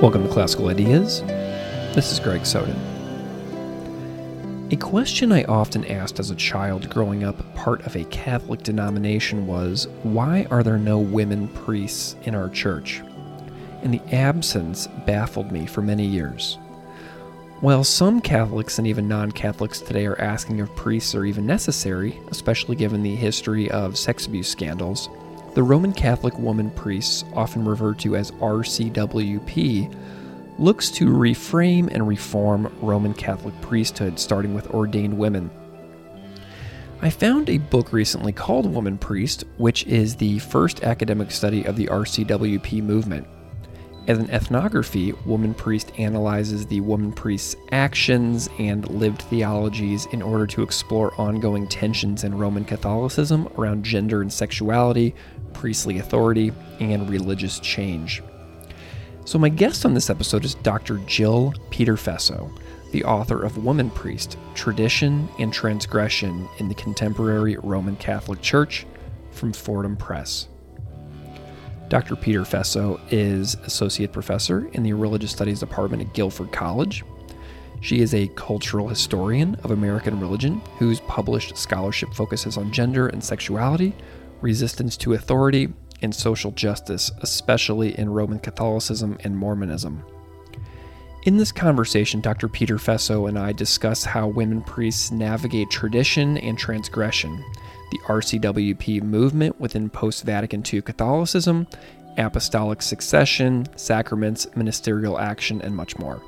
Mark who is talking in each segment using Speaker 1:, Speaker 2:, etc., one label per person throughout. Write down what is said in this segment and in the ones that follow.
Speaker 1: Welcome to Classical Ideas. This is Greg Soden. A question I often asked as a child growing up part of a Catholic denomination was why are there no women priests in our church? And the absence baffled me for many years. While some Catholics and even non Catholics today are asking if priests are even necessary, especially given the history of sex abuse scandals, the Roman Catholic woman priests, often referred to as RCWP, looks to reframe and reform Roman Catholic priesthood, starting with ordained women. I found a book recently called Womanpriest, which is the first academic study of the RCWP movement. As an ethnography, Womanpriest analyzes the woman priest's actions and lived theologies in order to explore ongoing tensions in Roman Catholicism around gender and sexuality, priestly authority, and religious change. So, my guest on this episode is Dr. Jill Peterfeso, the author of Womanpriest Tradition and Transgression in the Contemporary Roman Catholic Church from Fordham Press. Dr. Peterfeso is Associate Professor in the Religious Studies Department at Guilford College. She is a cultural historian of American religion whose published scholarship focuses on gender and sexuality, resistance to authority, and social justice, especially in Roman Catholicism and Mormonism. In this conversation, Dr. Peterfeso and I discuss how women priests navigate tradition and transgression the RCWP movement within post Vatican II Catholicism, apostolic succession, sacraments, ministerial action, and much more.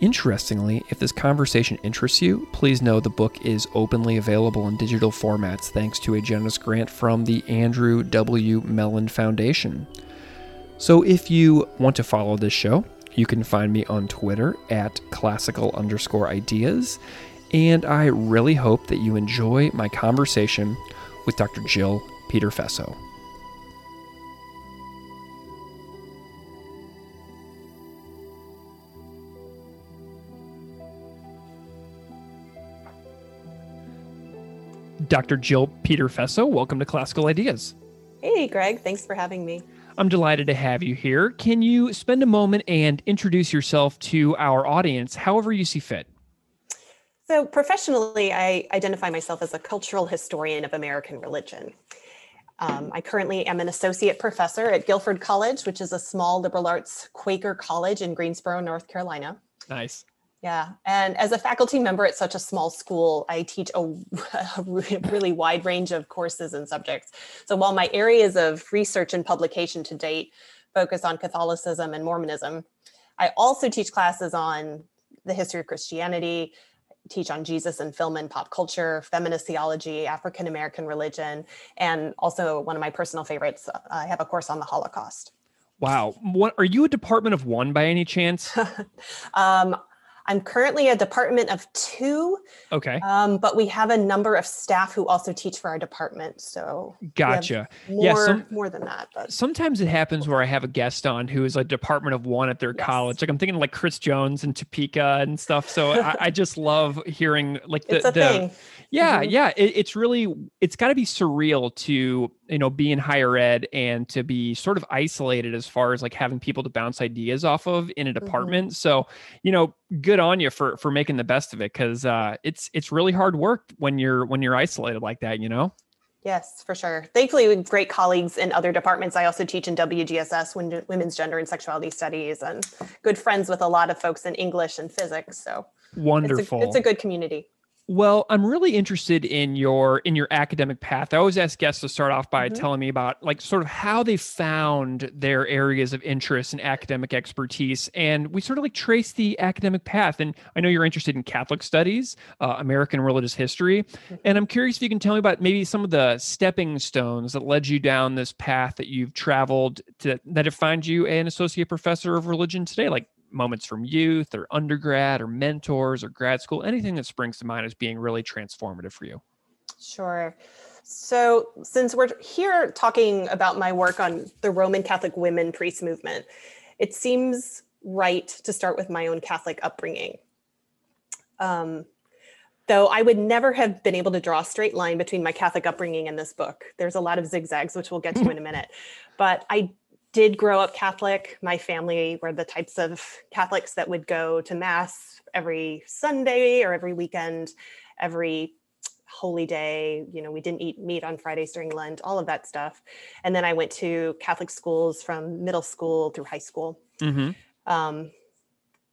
Speaker 1: Interestingly, if this conversation interests you, please know the book is openly available in digital formats thanks to a generous grant from the Andrew W. Mellon Foundation. So if you want to follow this show, you can find me on Twitter at classical underscore ideas and I really hope that you enjoy my conversation with Dr. Jill Peterfeso. Dr. Jill Peterfeso, welcome to Classical Ideas.
Speaker 2: Hey, Greg. Thanks for having me.
Speaker 1: I'm delighted to have you here. Can you spend a moment and introduce yourself to our audience however you see fit?
Speaker 2: So, professionally, I identify myself as a cultural historian of American religion. Um, I currently am an associate professor at Guilford College, which is a small liberal arts Quaker college in Greensboro, North Carolina.
Speaker 1: Nice.
Speaker 2: Yeah. And as a faculty member at such a small school, I teach a, a, really wide range of courses and subjects. So while my areas of research and publication to date focus on Catholicism and Mormonism, I also teach classes on the history of Christianity, teach on Jesus and film and pop culture, feminist theology, African American religion, and also one of my personal favorites, I have a course on the Holocaust.
Speaker 1: Wow. What are you a department of one by any chance?
Speaker 2: um, I'm currently a department of two.
Speaker 1: Okay.
Speaker 2: Um, but we have a number of staff who also teach for our department. So
Speaker 1: gotcha.
Speaker 2: More, yeah, some, more than that. But
Speaker 1: sometimes it happens where I have a guest on who is a department of one at their yes. college. Like I'm thinking like Chris Jones and Topeka and stuff. So I, I, just love hearing like the,
Speaker 2: the
Speaker 1: thing. Yeah, mm-hmm. yeah. It, it's really it's got to be surreal to you know be in higher ed and to be sort of isolated as far as like having people to bounce ideas off of in a mm-hmm. department. Mm-hmm. So you know, good on you for for making the best of it because uh, it's it's really hard work when you're when you're isolated like that. You know.
Speaker 2: Yes, for sure. Thankfully, with great colleagues in other departments, I also teach in WGSS, Women's Gender and Sexuality Studies, and good friends with a lot of folks in English and physics. So
Speaker 1: wonderful.
Speaker 2: It's a, it's a good community.
Speaker 1: Well, I'm really interested in your in your academic path. I always ask guests to start off by mm-hmm. telling me about like sort of how they found their areas of interest and academic expertise, and we sort of like trace the academic path. And I know you're interested in Catholic studies, uh, American religious history, mm-hmm. and I'm curious if you can tell me about maybe some of the stepping stones that led you down this path that you've traveled to that have found you an associate professor of religion today. Like moments from youth or undergrad or mentors or grad school, anything that springs to mind as being really transformative for you?
Speaker 2: Sure. So, since we're here talking about my work on the Roman Catholic women priest movement, it seems right to start with my own Catholic upbringing. Um, though I would never have been able to draw a straight line between my Catholic upbringing and this book. There's a lot of zigzags, which we'll get to in a minute. But I did grow up Catholic. My family were the types of Catholics that would go to Mass every Sunday or every weekend, every holy day. You know, we didn't eat meat on Fridays during Lent, all of that stuff. And then I went to Catholic schools from middle school through high school.
Speaker 1: Mm-hmm.
Speaker 2: Um,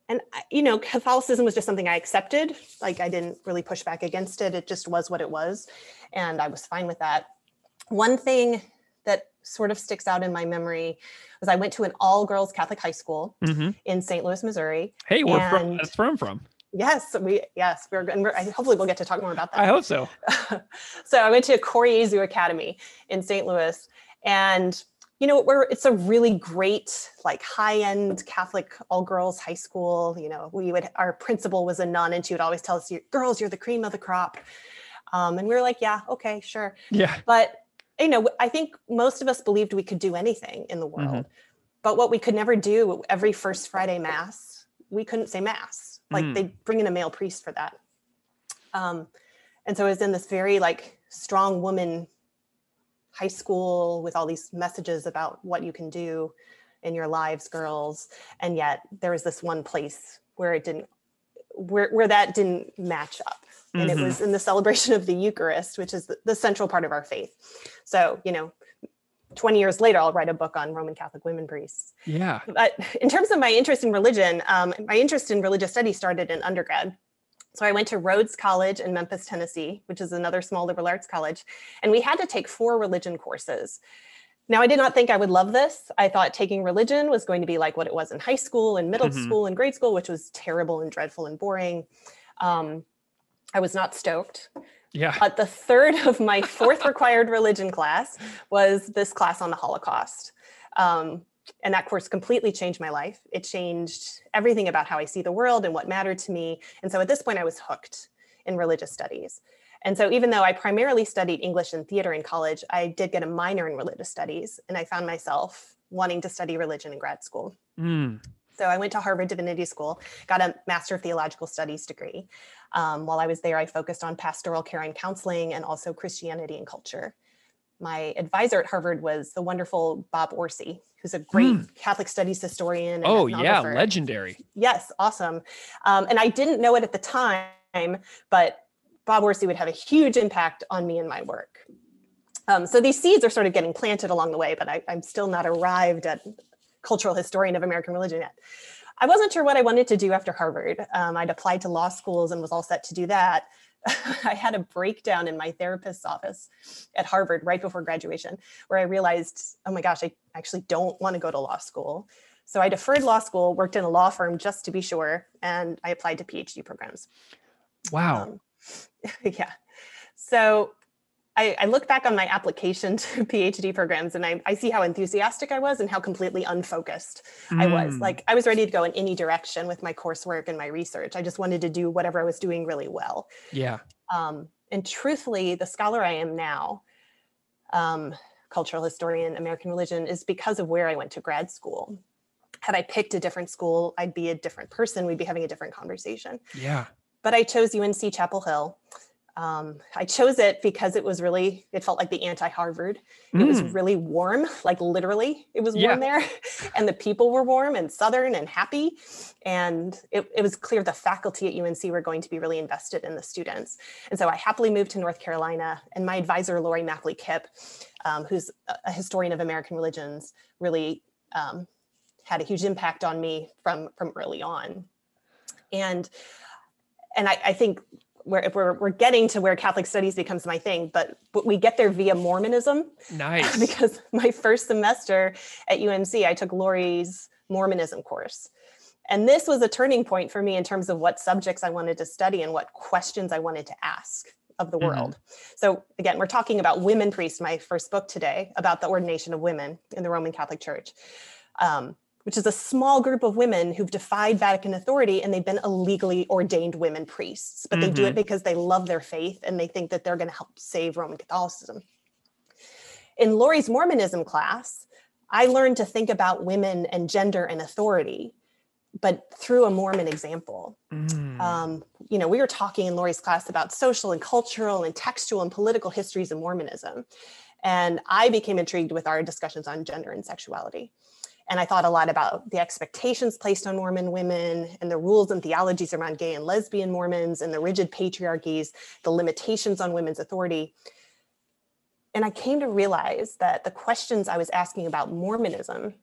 Speaker 2: and you know, Catholicism was just something I accepted. Like I didn't really push back against it. It just was what it was, and I was fine with that. One thing sort of sticks out in my memory was I went to an all-girls Catholic high school
Speaker 1: Mm-hmm.
Speaker 2: in St. Louis, Missouri.
Speaker 1: Hey, we're from that's where I'm from.
Speaker 2: Yes, we yes we're, and we're hopefully we'll get to talk more about that.
Speaker 1: I hope so.
Speaker 2: so I went to Cor Jesu Academy in St. Louis, and you know, we're it's a really great, like high-end Catholic all-girls high school. You know, we would our principal was a nun, and she would always tell us, "You girls, you're the cream of the crop," um, and we were like, "Yeah, okay, sure."
Speaker 1: Yeah.
Speaker 2: But you know, I think most of us believed we could do anything in the world, but what we could never do every first Friday mass, we couldn't say mass. Like
Speaker 1: Mm.
Speaker 2: they'd bring in a male priest for that. Um, and so I was in this very like strong woman high school with all these messages about what you can do in your lives, girls. And yet there was this one place where it didn't, where, where that didn't match up. And
Speaker 1: Mhm.
Speaker 2: it was in the celebration of the Eucharist, which is the, the central part of our faith. So, you know, 20 years later, I'll write a book on Roman Catholic women priests.
Speaker 1: Yeah.
Speaker 2: But in terms of my interest in religion, um, my interest in religious studies started in undergrad. So I went to Rhodes College in Memphis, Tennessee, which is another small liberal arts college, and we had to take four religion courses. Now, I did not think I would love this. I thought taking religion was going to be like what it was in high school and middle
Speaker 1: Mhm.
Speaker 2: school and grade school, which was terrible and dreadful and boring. Um, I was not stoked.
Speaker 1: Yeah.
Speaker 2: But the third of my fourth required religion class was this class on the Holocaust. Um, and that course completely changed my life. It changed everything about how I see the world and what mattered to me. And so at this point, I was hooked in religious studies. And so even though I primarily studied English and theater in college, I did get a minor in religious studies. And I found myself wanting to study religion in grad school.
Speaker 1: Mm.
Speaker 2: So I went to Harvard Divinity School, got a Master of Theological Studies degree. Um, while I was there, I focused on pastoral care and counseling and also Christianity and culture. My advisor at Harvard was the wonderful Bob Orsi, who's a great Catholic studies historian. And
Speaker 1: Oh yeah, legendary.
Speaker 2: Yes, awesome. Um, and I didn't know it at the time, but Bob Orsi would have a huge impact on me and my work. Um, so these seeds are sort of getting planted along the way, but I, I'm still not arrived at cultural historian of American religion yet. I wasn't sure what I wanted to do after Harvard. Um, I'd applied to law schools and was all set to do that. I had a breakdown in my therapist's office at Harvard right before graduation, where I realized, oh my gosh, I actually don't want to go to law school. So I deferred law school, worked in a law firm just to be sure, and I applied to PhD programs.
Speaker 1: Wow.
Speaker 2: Um, yeah. So I, I look back on my application to PhD programs and I, I see how enthusiastic I was and how completely unfocused I was.
Speaker 1: Mm.
Speaker 2: Like I was ready to go in any direction with my coursework and my research. I just wanted to do whatever I was doing really well.
Speaker 1: yeah.
Speaker 2: Um, and truthfully, the scholar I am now, um, cultural historian, American religion, is because of where I went to grad school. Had I picked a different school, I'd be a different person. We'd be having a different conversation
Speaker 1: Yeah.
Speaker 2: but I chose UNC Chapel Hill. Um, I chose it because it was really, it felt like the anti Harvard. It was
Speaker 1: Mm.
Speaker 2: really warm, like literally, it was
Speaker 1: Yeah.
Speaker 2: warm there. and the people were warm and Southern and happy. And it, it was clear the faculty at UNC were going to be really invested in the students. And so I happily moved to North Carolina. And my advisor, Laurie Maffly-Kipp, um, who's a- a historian of American religions, really um, had a huge impact on me from, from early on. And and I, I think we're, we're, we're getting to where Catholic studies becomes my thing, but, but we get there via Mormonism
Speaker 1: Nice.
Speaker 2: because my first semester at UNC, I took Laurie's Mormonism course. And this was a turning point for me in terms of what subjects I wanted to study and what questions I wanted to ask of the
Speaker 1: Mhm.
Speaker 2: world. So again, we're talking about women priests, my first book today, about the ordination of women in the Roman Catholic Church. Um, which is a small group of women who've defied Vatican authority and they've been illegally ordained women priests, but they do it because they love their faith and they think that they're going to help save Roman Catholicism. In Laurie's Mormonism class, I learned to think about women and gender and authority, but through a Mormon example.
Speaker 1: Mm.
Speaker 2: Um, you know, we were talking in Laurie's class about social and cultural and textual and political histories of Mormonism. And I became intrigued with our discussions on gender and sexuality. And I thought a lot about the expectations placed on Mormon women and the rules and theologies around gay and lesbian Mormons and the rigid patriarchies, the limitations on women's authority. And I came to realize that the questions I was asking about Mormonism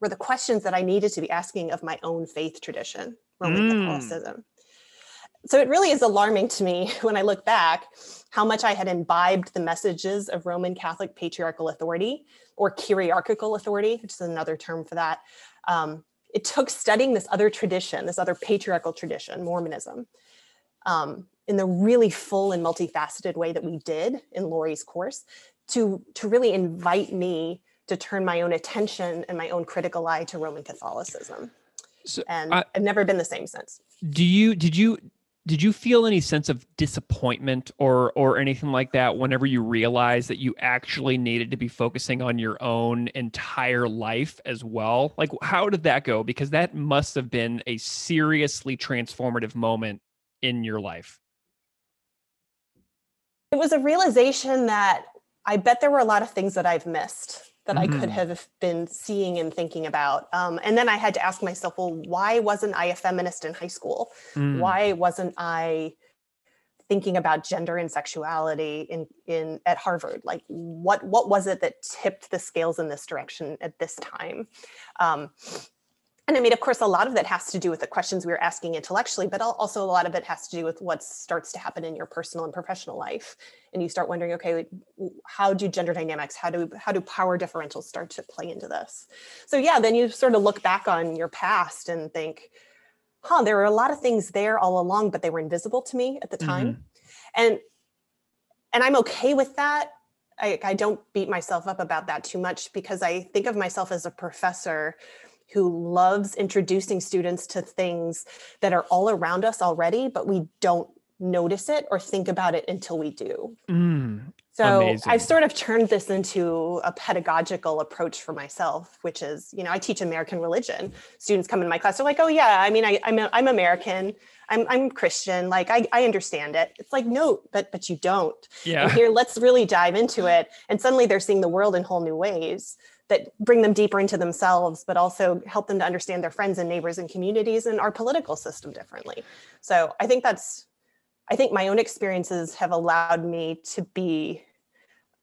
Speaker 2: were the questions that I needed to be asking of my own faith tradition, Roman mm. Catholicism. So it really is alarming to me when I look back how much I had imbibed the messages of Roman Catholic patriarchal authority or kyriarchical authority, which is another term for that. Um, it took studying this other tradition, this other patriarchal tradition, Mormonism, um, in the really full and multifaceted way that we did in Laurie's course, to, to really invite me to turn my own attention and my own critical eye to Roman Catholicism. So and I, I've never been the same since.
Speaker 1: Do you, did you, did you feel any sense of disappointment or or anything like that whenever you realized that you actually needed to be focusing on your own entire life as well? Like how did that go? Because that must have been a seriously transformative moment in your life.
Speaker 2: It was a realization that i bet there were a lot of things that i've missed that mm-hmm. I could mm-hmm. have been seeing and thinking about. Um, and then I had to ask myself, well, why wasn't I a feminist in high school? Mm. Why wasn't I thinking about gender and sexuality in in at Harvard? Like, what what was it that tipped the scales in this direction at this time? Um, and I mean, of course, a lot of that has to do with the questions we were asking intellectually, but also a lot of it has to do with what starts to happen in your personal and professional life. And you start wondering, okay, how do gender dynamics, how do how do power differentials start to play into this? So yeah, then you sort of look back on your past and think, huh, there were a lot of things there all along, but they were invisible to me at the time. Mm-hmm. And and I'm okay with that. I, I don't beat myself up about that too much because I think of myself as a professor who loves introducing students to things that are all around us already, but we don't notice it or think about it until we do. Mm, so amazing. I've sort of turned this into a pedagogical approach for myself, which is, you know, I teach American religion. Students come in my class, they're like, oh yeah, I mean, I, I'm, a, I'm American. I'm, I'm Christian. Like I, I understand it. It's like, no, but, but you don't. Yeah. And here, let's really dive into it. And suddenly they're seeing the world in whole new ways that bring them deeper into themselves, but also help them to understand their friends and neighbors and communities and our political system differently. So I think that's, I think my own experiences have allowed me to be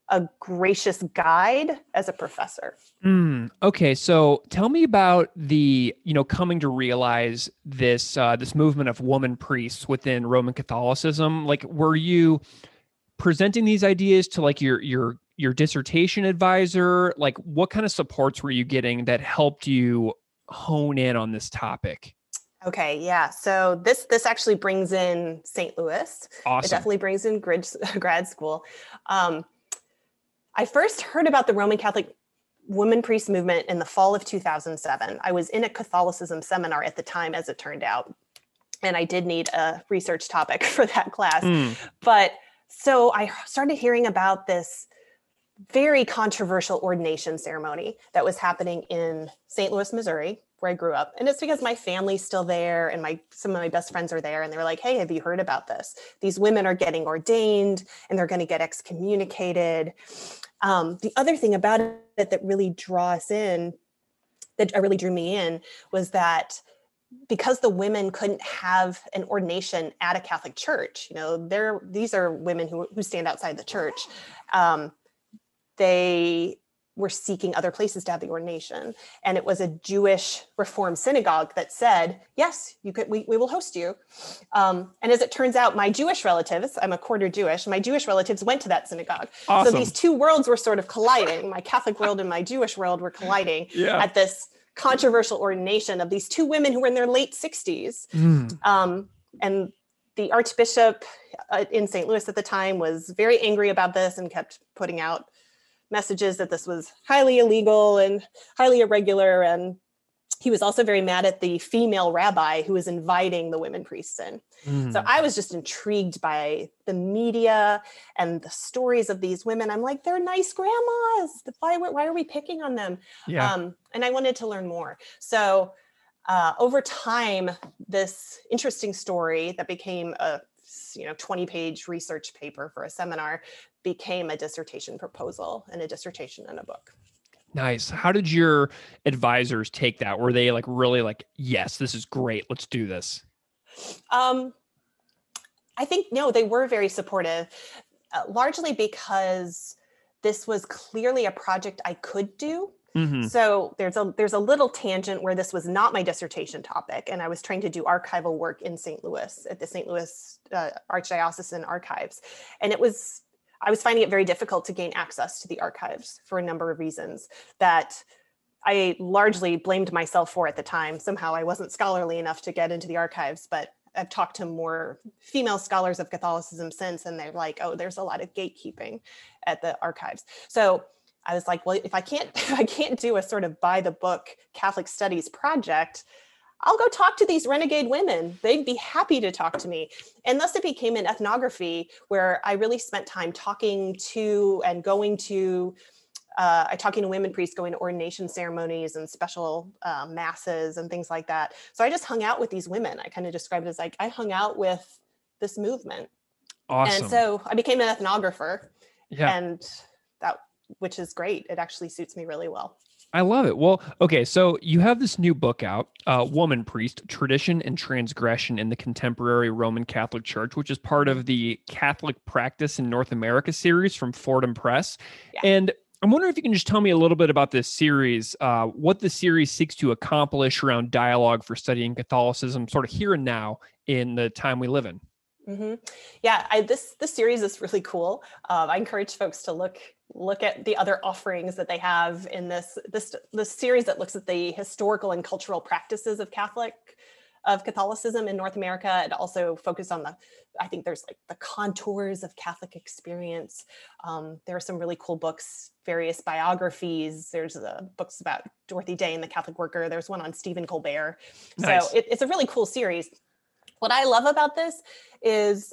Speaker 2: a gracious guide as a professor.
Speaker 1: Mm, okay, so tell me about the you know coming to realize this uh, this movement of woman priests within Roman Catholicism. Like, were you presenting these ideas to like your your your dissertation advisor? Like, what kind of supports were you getting that helped you hone in on this topic?
Speaker 2: Okay, yeah. So this this actually brings in St. Louis. Awesome. It definitely brings in grad, grad school. Um, I first heard about the Roman Catholic women priest movement in the fall of 2007. I was in a Catholicism seminar at the time, as it turned out, and I did need a research topic for that class. Mm. But so I started hearing about this very controversial ordination ceremony that was happening in St. Louis, Missouri, where I grew up. And it's because my family's still there and my some of my best friends are there and they were like, "Hey, have you heard about this? These women are getting ordained and they're going to get excommunicated." Um, the other thing about it that really draw us in, that really drew me in, was that because the women couldn't have an ordination at a Catholic church, you know, they're these are women who who stand outside the church. Um, they were seeking other places to have the ordination. And it was a Jewish Reform synagogue that said, yes, you could, we, we will host you. Um, and as it turns out, my Jewish relatives, I'm a quarter Jewish, my Jewish relatives went to that synagogue. Awesome. So these two worlds were sort of colliding. My Catholic world and my Jewish world were colliding yeah. at this controversial ordination of these two women who were in their late 60s. Mm. Um, and the Archbishop uh, in St. Louis at the time was very angry about this and kept putting out messages that this was highly illegal and highly irregular. And he was also very mad at the female rabbi who was inviting the women priests in. Mm. So I was just intrigued by the media and the stories of these women. I'm like, they're nice grandmas. Why, why are we picking on them? Yeah. Um, and I wanted to learn more. So uh, over time, this interesting story that became a you know 20 page research paper for a seminar became a dissertation proposal and a dissertation and a book.
Speaker 1: Nice. How did your advisors take that? Were they like really like yes this is great. Let's do this
Speaker 2: um i think no they were very supportive uh, largely because this was clearly a project i could do Mm-hmm. So there's a there's a little tangent where this was not my dissertation topic, and I was trying to do archival work in St. Louis at the St. Louis uh, Archdiocesan Archives, and it was I was finding it very difficult to gain access to the archives for a number of reasons that I largely blamed myself for at the time. Somehow I wasn't scholarly enough to get into the archives, but I've talked to more female scholars of Catholicism since, and they're like, oh, there's a lot of gatekeeping at the archives. So I was like, well, if I can't, if I can't do a sort of by the book Catholic studies project, I'll go talk to these renegade women. They'd be happy to talk to me. And thus it became an ethnography where I really spent time talking to and going to, uh, I talking to women priests, going to ordination ceremonies and special uh, masses and things like that. So I just hung out with these women. I kind of described it as like I hung out with this movement. Awesome. And so I became an ethnographer. Yeah. And that which is great. It actually suits me really well.
Speaker 1: I love it. Well, okay, so you have this new book out, uh, Womanpriest Tradition and Transgression in the Contemporary Roman Catholic Church, which is part of the Catholic Practice in North America series from Fordham Press. Yeah. And I'm wondering if you can just tell me a little bit about this series, uh, what the series seeks to accomplish around dialogue for studying Catholicism, sort of here and now in the time we live in.
Speaker 2: Mm-hmm. Yeah, I, this this series is really cool. Um, I encourage folks to look look at the other offerings that they have in this this this series that looks at the historical and cultural practices of Catholic of Catholicism in North America. and also focused on the I think there's like the contours of Catholic experience. Um, there are some really cool books, various biographies. There's uh, books about Dorothy Day and the Catholic Worker. There's one on Stephen Colbert. Nice. So it, it's a really cool series. What I love about this is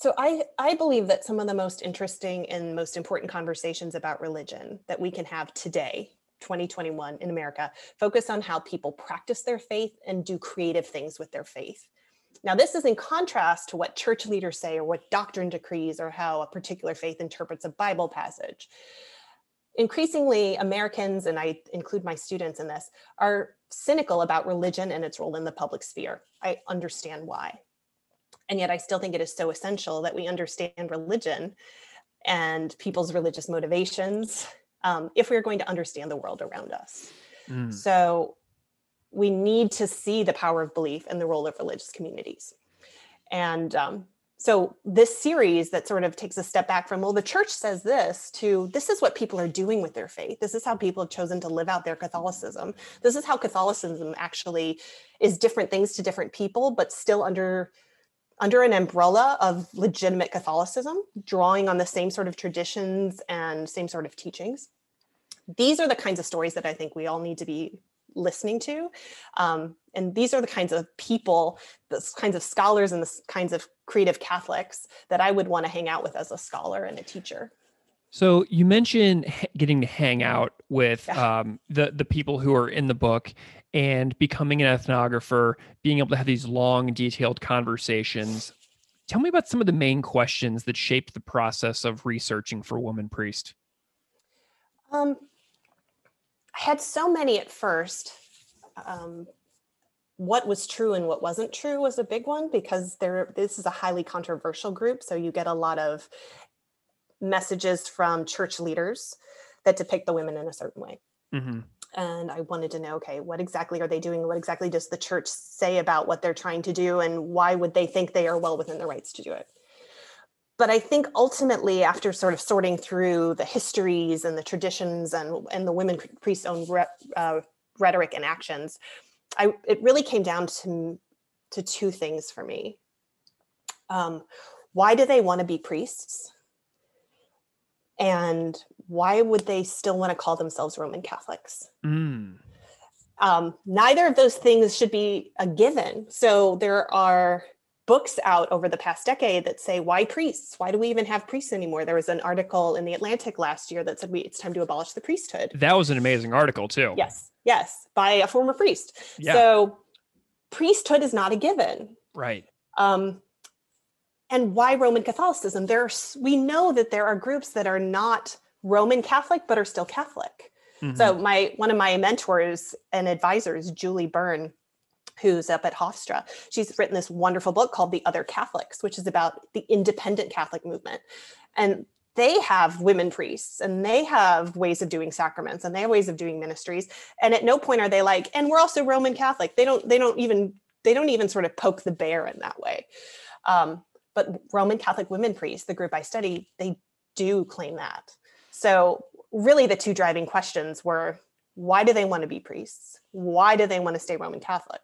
Speaker 2: so I, I believe that some of the most interesting and most important conversations about religion that we can have today 2021 in america focus on how people practice their faith and do creative things with their faith. Now this is in contrast to what church leaders say or what doctrine decrees or how a particular faith interprets a bible passage. Increasingly americans and i include my students in this are cynical about religion and its role in the public sphere. I understand why and yet I still think it is so essential that we understand religion and people's religious motivations um, if we're going to understand the world around us. Mm. So we need to see the power of belief and the role of religious communities. And um, so this series that sort of takes a step back from, well, the church says this to this is what people are doing with their faith. This is how people have chosen to live out their Catholicism. This is how Catholicism actually is different things to different people, but still under under an umbrella of legitimate Catholicism, drawing on the same sort of traditions and same sort of teachings. These are the kinds of stories that I think we all need to be listening to. Um, and these are the kinds of people, the kinds of scholars and the kinds of creative Catholics that I would want to hang out with as a scholar and a teacher.
Speaker 1: So you mentioned getting to hang out with yeah. um, the the people who are in the book, and becoming an ethnographer, being able to have these long, detailed conversations. Tell me about some of the main questions that shaped the process of researching for Womanpriest.
Speaker 2: Um, I had so many at first. Um, what was true and what wasn't true was a big one because there this is a highly controversial group so you get a lot of messages from church leaders that depict the women in a certain way mm-hmm and I wanted to know, okay, what exactly are they doing? What exactly does the church say about what they're trying to do? And why would they think they are well within their rights to do it? But I think ultimately, after sort of sorting through the histories and the traditions and, and the women priests' own re, uh, rhetoric and actions, I, it really came down to, to two things for me. Um, why do they want to be priests? And why would they still want to call themselves Roman Catholics? Mm. Um, neither of those things should be a given. So there are books out over the past decade that say why priests why do we even have priests anymore there was an article in the atlantic last year that said we it's time to abolish the priesthood
Speaker 1: that was an amazing article too
Speaker 2: yes yes by a former priest yeah. so priesthood is not a given
Speaker 1: right
Speaker 2: Um, and why Roman Catholicism? There are, we know that there are groups that are not Roman Catholic but are still Catholic. Mm-hmm. So my one of my mentors and advisors, Julie Byrne, who's up at Hofstra, she's written this wonderful book called The Other Catholics, which is about the independent Catholic movement. And they have women priests and they have ways of doing sacraments and they have ways of doing ministries. And at no point are they like, and we're also Roman Catholic. They don't, they don't even, they don't even sort of poke the bear in that way. Um, but Roman Catholic women priests, the group I study, they do claim that. So really the two driving questions were why do they want to be priests? Why do they want to stay Roman Catholic?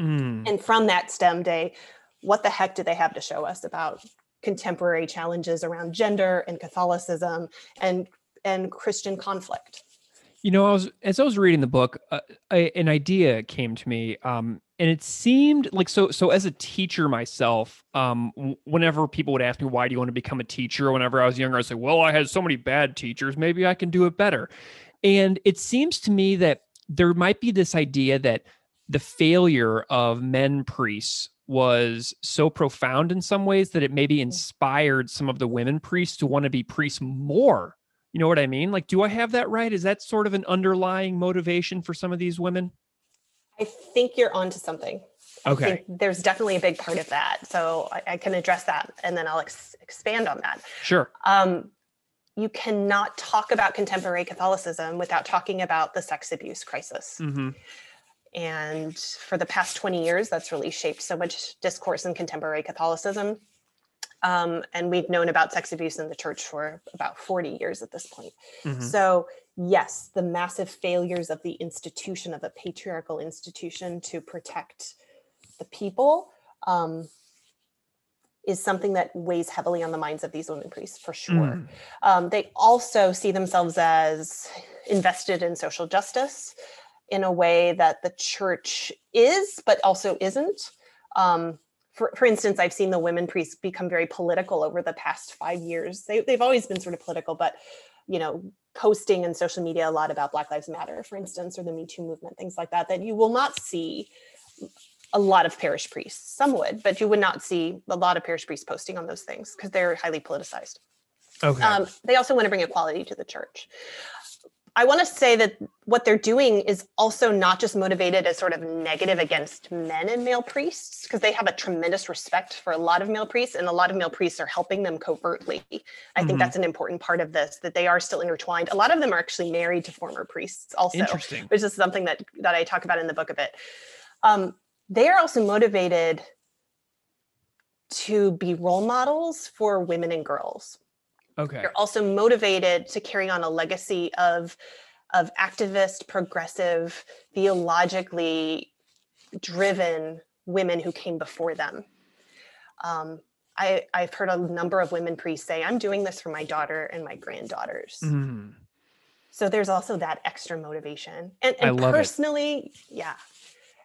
Speaker 2: Mm. And from that stemmed a what the heck do they have to show us about contemporary challenges around gender and Catholicism and and Christian conflict?
Speaker 1: You know, I was as I was reading the book, uh, I, an idea came to me, um, and it seemed like so. So, as a teacher myself, um, whenever people would ask me why do you want to become a teacher, or whenever I was younger, I would say, "Well, I had so many bad teachers. Maybe I can do it better." And it seems to me that there might be this idea that the failure of men priests was so profound in some ways that it maybe mm. inspired some of the women priests to want to be priests more you know what I mean? Like, do I have that right? Is that sort of an underlying motivation for some of these women?
Speaker 2: I think you're onto something.
Speaker 1: Okay.
Speaker 2: there's definitely a big part of that. So I, I can address that and then I'll ex- expand on that.
Speaker 1: Sure.
Speaker 2: Um, you cannot talk about contemporary Catholicism without talking about the sex abuse crisis. Mm-hmm. And for the past 20 years, that's really shaped so much discourse in contemporary Catholicism. Um, and we've known about sex abuse in the church for about 40 years at this point. Mm-hmm. So, yes, the massive failures of the institution, of a patriarchal institution to protect the people, um, is something that weighs heavily on the minds of these women priests for sure. Mm. Um, they also see themselves as invested in social justice in a way that the church is, but also isn't. Um, for, for instance, I've seen the women priests become very political over the past five years. They, they've always been sort of political, but you know, posting in social media a lot about Black Lives Matter, for instance, or the Me Too movement, things like that, that you will not see a lot of parish priests. Some would, but you would not see a lot of parish priests posting on those things because they're highly politicized.
Speaker 1: Okay. Um,
Speaker 2: they also want to bring equality to the church. I want to say that what they're doing is also not just motivated as sort of negative against men and male priests, because they have a tremendous respect for a lot of male priests, and a lot of male priests are helping them covertly. I mm-hmm. think that's an important part of this, that they are still intertwined. A lot of them are actually married to former priests, also, which is something that that I talk about in the book a bit. Um, they are also motivated to be role models for women and girls
Speaker 1: Okay.
Speaker 2: You're also motivated to carry on a legacy of of activist, progressive, theologically driven women who came before them. Um, I, I've heard a number of women priests say, I'm doing this for my daughter and my granddaughters. Mm. So there's also that extra motivation. And, and personally, it. yeah.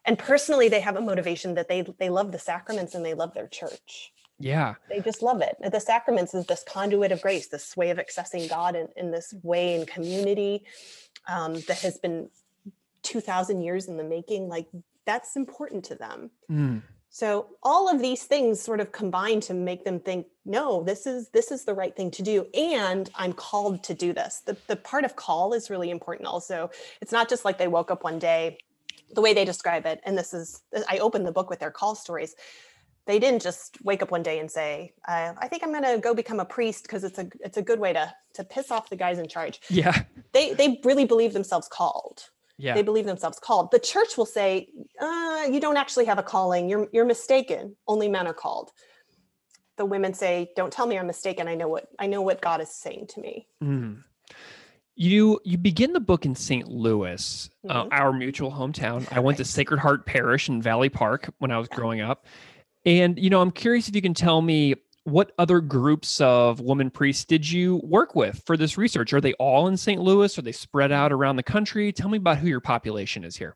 Speaker 2: And personally, they have a motivation that they they love the sacraments and they love their church.
Speaker 1: Yeah.
Speaker 2: They just love it. The sacraments is this conduit of grace, this way of accessing God in, in this way in community um, that has been 2000 years in the making. Like that's important to them. Mm. So all of these things sort of combine to make them think, no, this is this is the right thing to do. And I'm called to do this. The, the part of call is really important also. It's not just like they woke up one day, the way they describe it, and this is I open the book with their call stories they didn't just wake up one day and say, uh, "I think I'm going to go become a priest because it's a it's a good way to to piss off the guys in charge."
Speaker 1: Yeah,
Speaker 2: they they really believe themselves called.
Speaker 1: Yeah,
Speaker 2: they believe themselves called. The church will say, uh, "You don't actually have a calling. You're you're mistaken. Only men are called." The women say, "Don't tell me I'm mistaken. I know what I know what God is saying to me." Mm.
Speaker 1: You you begin the book in St. Louis, uh, mm-hmm. uh, our mutual hometown. I went to Sacred Heart Parish in Valley Park when I was growing up. And, you know, I'm curious if you can tell me what other groups of women priests did you work with for this research? Are they all in St. Louis? Are they spread out around the country? Tell me about who your population is here.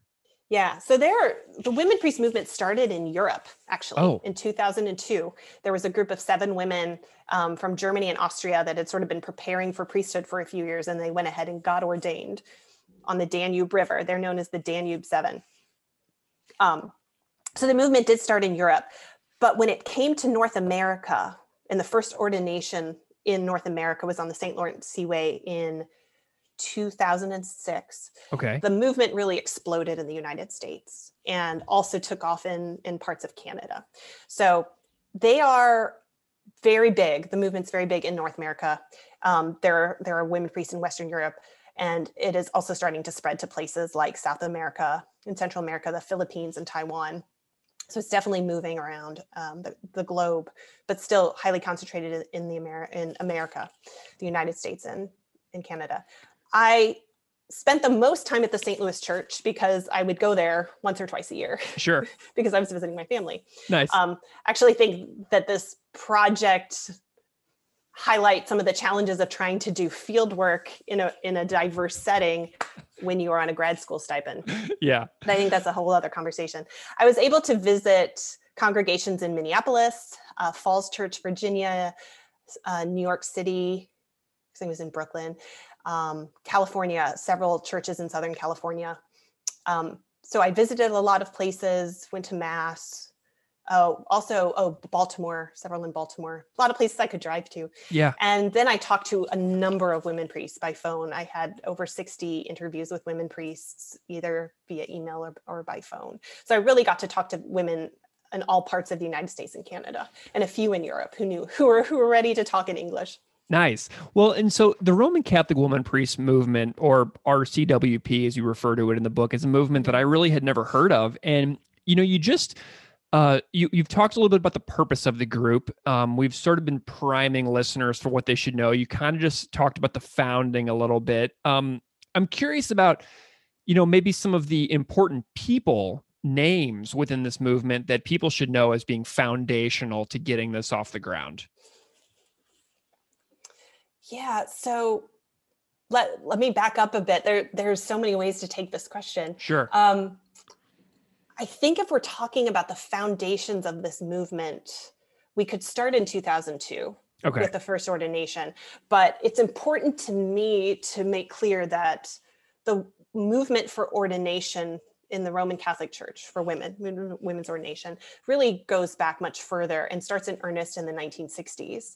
Speaker 2: Yeah, so there, the women priest movement started in Europe actually
Speaker 1: oh.
Speaker 2: in 2002. There was a group of seven women um, from Germany and Austria that had sort of been preparing for priesthood for a few years, and they went ahead and got ordained on the Danube River. They're known as the Danube Seven. Um, so the movement did start in Europe, but when it came to North America, and the first ordination in North America was on the St. Lawrence Seaway in 2006.
Speaker 1: Okay.
Speaker 2: The movement really exploded in the United States and also took off in, in parts of Canada. So they are very big. The movement's very big in North America. Um, there, there are women priests in Western Europe, and it is also starting to spread to places like South America, in Central America, the Philippines, and Taiwan. So it's definitely moving around um, the, the globe, but still highly concentrated in, the Amer- in America, the United States, and in Canada. I spent the most time at the St. Louis church because I would go there once or twice a year.
Speaker 1: Sure.
Speaker 2: because I was visiting my family.
Speaker 1: Nice.
Speaker 2: Um, actually think that this project highlights some of the challenges of trying to do field work in a in a diverse setting when you are on a grad school stipend.
Speaker 1: yeah.
Speaker 2: But I think that's a whole other conversation. I was able to visit congregations in Minneapolis, uh, Falls Church, Virginia, uh, New York City. I think it was in Brooklyn, um, California, several churches in Southern California. Um, so I visited a lot of places, went to mass. Oh, also, oh, Baltimore, several in Baltimore, a lot of places I could drive to.
Speaker 1: Yeah.
Speaker 2: And then I talked to a number of women priests by phone. I had over 60 interviews with women priests, either via email or, or by phone. So I really got to talk to women in all parts of the United States and Canada, and a few in Europe who knew who were who were ready to talk in English.
Speaker 1: Nice. Well, and so the Roman Catholic Woman Priest movement, or RCWP as you refer to it in the book, is a movement that I really had never heard of. And you know, you just uh, you, you've talked a little bit about the purpose of the group. Um, we've sort of been priming listeners for what they should know. You kind of just talked about the founding a little bit. Um, I'm curious about, you know, maybe some of the important people names within this movement that people should know as being foundational to getting this off the ground.
Speaker 2: Yeah. So let let me back up a bit. There there's so many ways to take this question.
Speaker 1: Sure.
Speaker 2: Um, I think if we're talking about the foundations of this movement, we could start in 2002
Speaker 1: okay.
Speaker 2: with the first ordination. But it's important to me to make clear that the movement for ordination in the Roman Catholic Church for women, women's ordination, really goes back much further and starts in earnest in the 1960s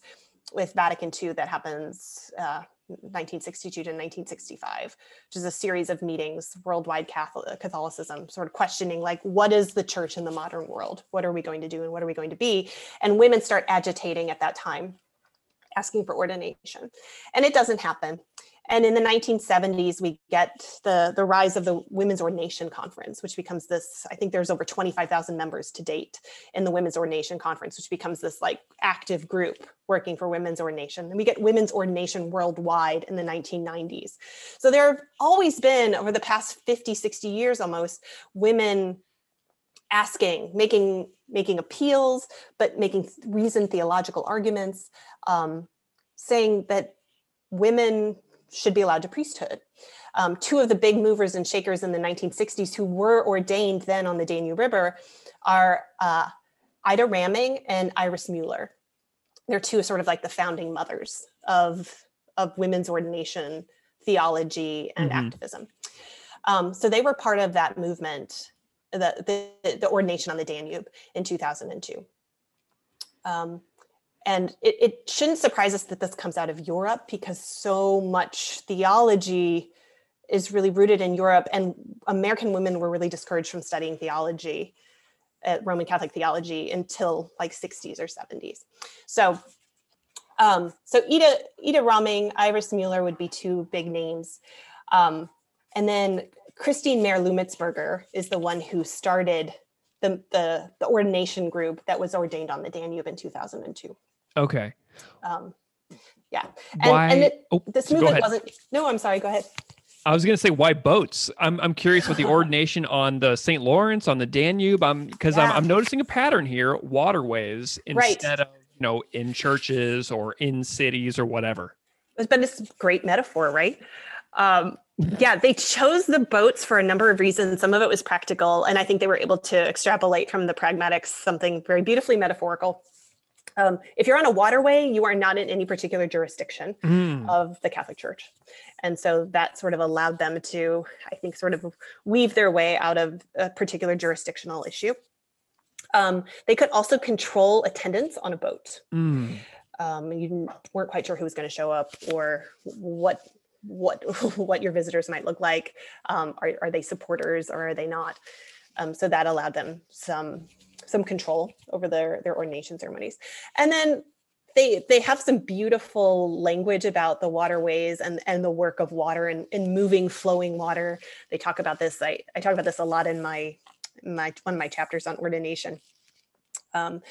Speaker 2: with Vatican II that happens uh, 1962 to 1965, which is a series of meetings, worldwide Catholic, uh, Catholicism, sort of questioning like, what is the church in the modern world? What are we going to do and what are we going to be? And women start agitating at that time, asking for ordination. And it doesn't happen. And in the 1970s, we get the, the rise of the Women's Ordination Conference, which becomes this, I think there's over 25,000 members to date in the Women's Ordination Conference, which becomes this like active group working for women's ordination. And we get women's ordination worldwide in the 1990s. So there have always been, over the past 50, 60 years almost, women asking, making, making appeals, but making reasoned theological arguments, um, saying that women should be allowed to priesthood. Um, two of the big movers and shakers in the 1960s who were ordained then on the Danube River are uh, Ida Raming and Iris Mueller. They're two sort of like the founding mothers of, of women's ordination theology and mm-hmm. activism. Um, so they were part of that movement, the, the, the ordination on the Danube in 2002. Um, and it, it shouldn't surprise us that this comes out of Europe because so much theology is really rooted in Europe, and American women were really discouraged from studying theology, uh, Roman Catholic theology, until like 60s or 70s. So, um, so Ida Ida Raming, Iris Mueller would be two big names, um, and then Christine Mayr-Lumetzberger is the one who started the, the the ordination group that was ordained on the Danube in 2002.
Speaker 1: Okay.
Speaker 2: Um, yeah. And,
Speaker 1: why?
Speaker 2: and it,
Speaker 1: oh,
Speaker 2: this movement wasn't. No, I'm sorry. Go ahead.
Speaker 1: I was going to say why boats. I'm I'm curious with the ordination on the St. Lawrence on the Danube. I'm because yeah. I'm, I'm noticing a pattern here. Waterways instead right. of you know in churches or in cities or whatever.
Speaker 2: It's been this great metaphor, right? Um, yeah, they chose the boats for a number of reasons. Some of it was practical, and I think they were able to extrapolate from the pragmatics something very beautifully metaphorical. Um, if you're on a waterway, you are not in any particular jurisdiction mm. of the Catholic Church. And so that sort of allowed them to, I think, sort of weave their way out of a particular jurisdictional issue. Um, they could also control attendance on a boat.
Speaker 1: Mm.
Speaker 2: Um, you weren't quite sure who was going to show up or what what what your visitors might look like. Um, are, are they supporters or are they not? Um, so that allowed them some some control over their their ordination ceremonies. And then they they have some beautiful language about the waterways and and the work of water and, and moving flowing water. They talk about this. I, I talk about this a lot in my my one of my chapters on ordination. Um,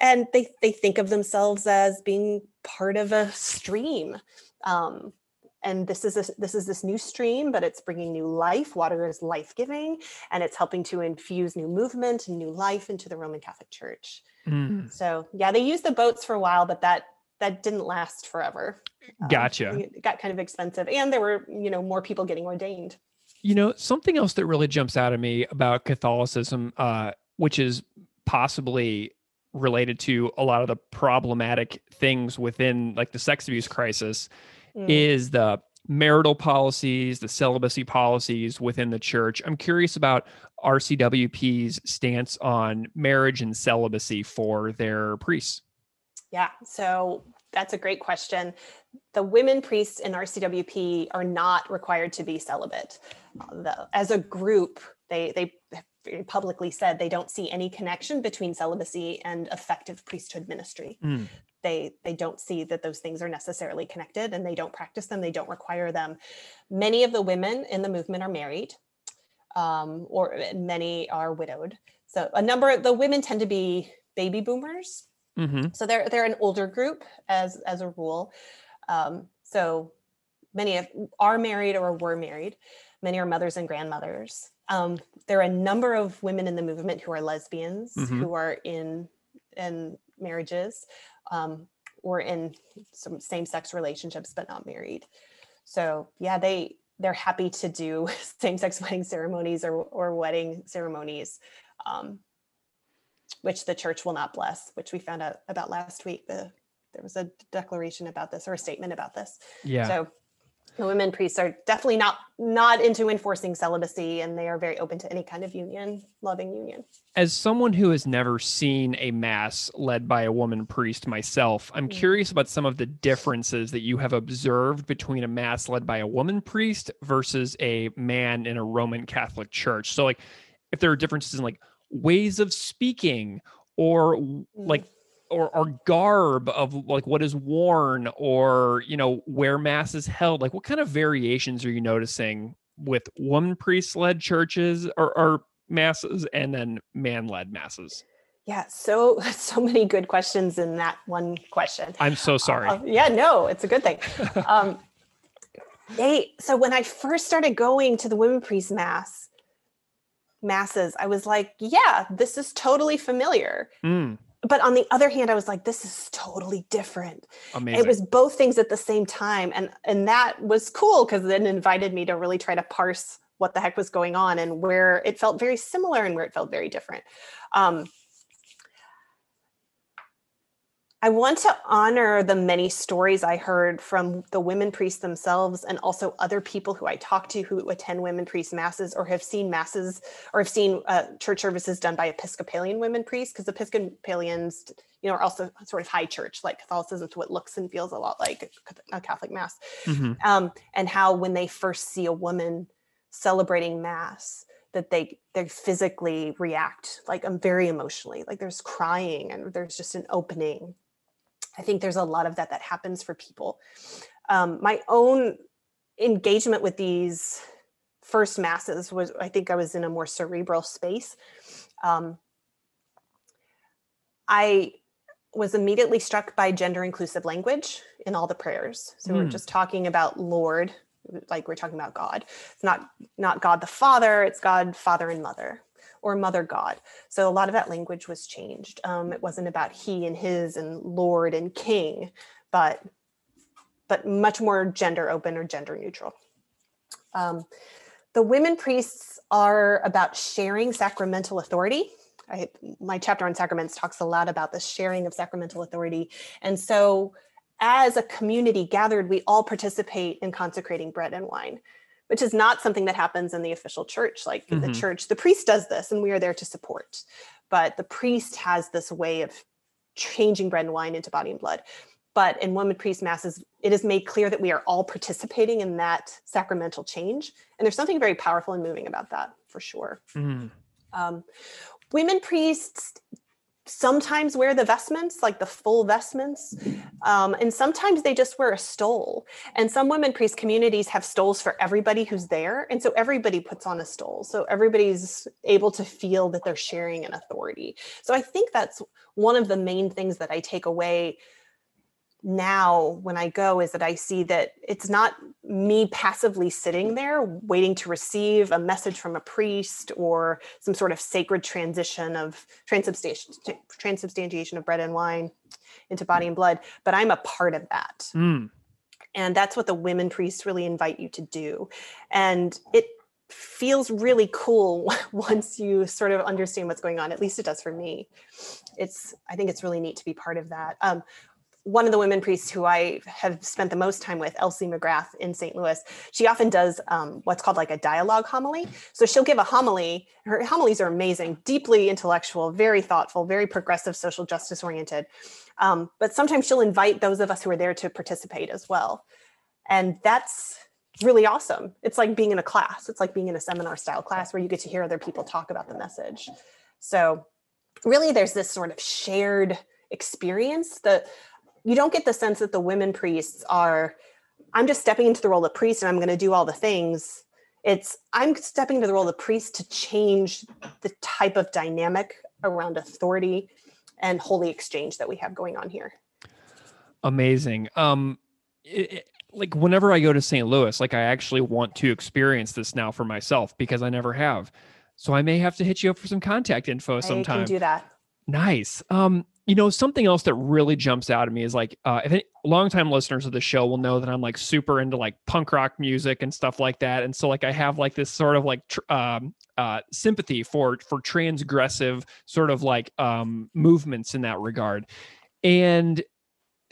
Speaker 2: and they they think of themselves as being part of a stream. Um, and this is a, this is this new stream, but it's bringing new life. Water is life giving, and it's helping to infuse new movement and new life into the Roman Catholic Church. Mm. So yeah, they used the boats for a while, but that that didn't last forever.
Speaker 1: Um, gotcha.
Speaker 2: Um, it got kind of expensive, and there were you know more people getting ordained.
Speaker 1: You know, something else that really jumps out at me about Catholicism, uh, which is possibly related to a lot of the problematic things within like the sex abuse crisis, mm. is the marital policies, the celibacy policies within the church. I'm curious about RCWP's stance on marriage and celibacy for their priests.
Speaker 2: Yeah, so that's a great question. The women priests in RCWP are not required to be celibate. As a group, they they publicly said they don't see any connection between celibacy and effective priesthood ministry. Mm they they don't see that those things are necessarily connected and they don't practice them they don't require them. Many of the women in the movement are married um, or many are widowed. So a number of the women tend to be baby boomers. Mm-hmm. so they're they're an older group as as a rule. Um, so many of, are married or were married. Many are mothers and grandmothers. Um, there are a number of women in the movement who are lesbians mm-hmm. who are in in marriages um, or in some same-sex relationships but not married. So yeah they they're happy to do same-sex wedding ceremonies or, or wedding ceremonies um, which the church will not bless which we found out about last week. The there was a declaration about this or a statement about this.
Speaker 1: Yeah.
Speaker 2: So the women priests are definitely not not into enforcing celibacy and they are very open to any kind of union loving union.
Speaker 1: As someone who has never seen a mass led by a woman priest myself i'm mm. curious about some of the differences that you have observed between a mass led by a woman priest versus a man in a roman catholic church. So like if there are differences in like ways of speaking or like or, or garb of like what is worn or you know where mass is held like what kind of variations are you noticing with woman priest led churches or, or masses and then man led masses?
Speaker 2: Yeah so so many good questions in that one question.
Speaker 1: I'm so sorry. uh,
Speaker 2: yeah no it's a good thing. Um they so when i first started going to the women priest mass masses i was like yeah this is totally familiar. Mm but on the other hand, I was like, this is totally different.
Speaker 1: Amazing.
Speaker 2: It was both things at the same time. And and that was cool because then invited me to really try to parse what the heck was going on and where it felt very similar and where it felt very different. Um, I want to honor the many stories I heard from the women priests themselves and also other people who I talk to who attend women priest masses or have seen masses or have seen uh, church services done by Episcopalian women priests because Episcopalians, you know, are also sort of high church, like Catholicism to what looks and feels a lot like a Catholic mass. Mm-hmm. Um, and how when they first see a woman celebrating mass, that they they physically react like I'm um, very emotionally, like there's crying and there's just an opening I think there's a lot of that that happens for people. Um, my own engagement with these first masses was, I think I was in a more cerebral space. Um, I was immediately struck by gender inclusive language in all the prayers. So mm. we're hmm. just talking about Lord, like we're talking about God. It's not not God the Father, it's God Father and Mother or mother god. So a lot of that language was changed. Um, it wasn't about he and his and lord and king, but but much more gender open or gender neutral. Um, the women priests are about sharing sacramental authority. I, my chapter on sacraments talks a lot about the sharing of sacramental authority. And so, as a community gathered, we all participate in consecrating bread and wine which is not something that happens in the official church. Like
Speaker 1: Mhm.
Speaker 2: the church, the priest does this, and we are there to support. But the priest has this way of changing bread and wine into body and blood. But in women priest masses, it is made clear that we are all participating in that sacramental change. And there's something very powerful and moving about that for sure.
Speaker 1: Mm.
Speaker 2: Um, women priests sometimes wear the vestments, like the full vestments, um, and sometimes they just wear a stole. And some women priest communities have stoles for everybody who's there, and so everybody puts on a stole, so everybody's able to feel that they're sharing an authority. So I think that's one of the main things that I take away now when I go is that I see that it's not me passively sitting there waiting to receive a message from a priest or some sort of sacred transition of transubstantiation, transubstantiation of bread and wine into body and blood, but I'm a part of that.
Speaker 1: Mm.
Speaker 2: And that's what the women priests really invite you to do. And it feels really cool once you sort of understand what's going on. At least it does for me. It's, I think it's really neat to be part of that. Um, one of the women priests who I have spent the most time with, Elsie McGrath in St. Louis, she often does um, what's called like a dialogue homily. So she'll give a homily. Her homilies are amazing, deeply intellectual, very thoughtful, very progressive, social justice oriented. Um, but sometimes she'll invite those of us who are there to participate as well. And that's really awesome. It's like being in a class, it's like being in a seminar style class where you get to hear other people talk about the message. So, really, there's this sort of shared experience that you don't get the sense that the women priests are i'm just stepping into the role of priest and i'm going to do all the things. It's i'm stepping into the role of priest to change the type of dynamic around authority and holy exchange that we have going on here.
Speaker 1: Amazing. Um it, it- like whenever i go to st louis like i actually want to experience this now for myself because i never have. So i may have to hit you up for some contact info
Speaker 2: i
Speaker 1: sometime
Speaker 2: can do that
Speaker 1: Nice. Um, you know, something else that really jumps out at me is like, uh, if any longtime listeners of the show will know that I'm like super into like punk rock music and stuff like that, and so like I have like this sort of like tr- um, uh, sympathy for for transgressive sort of like um, movements in that regard, and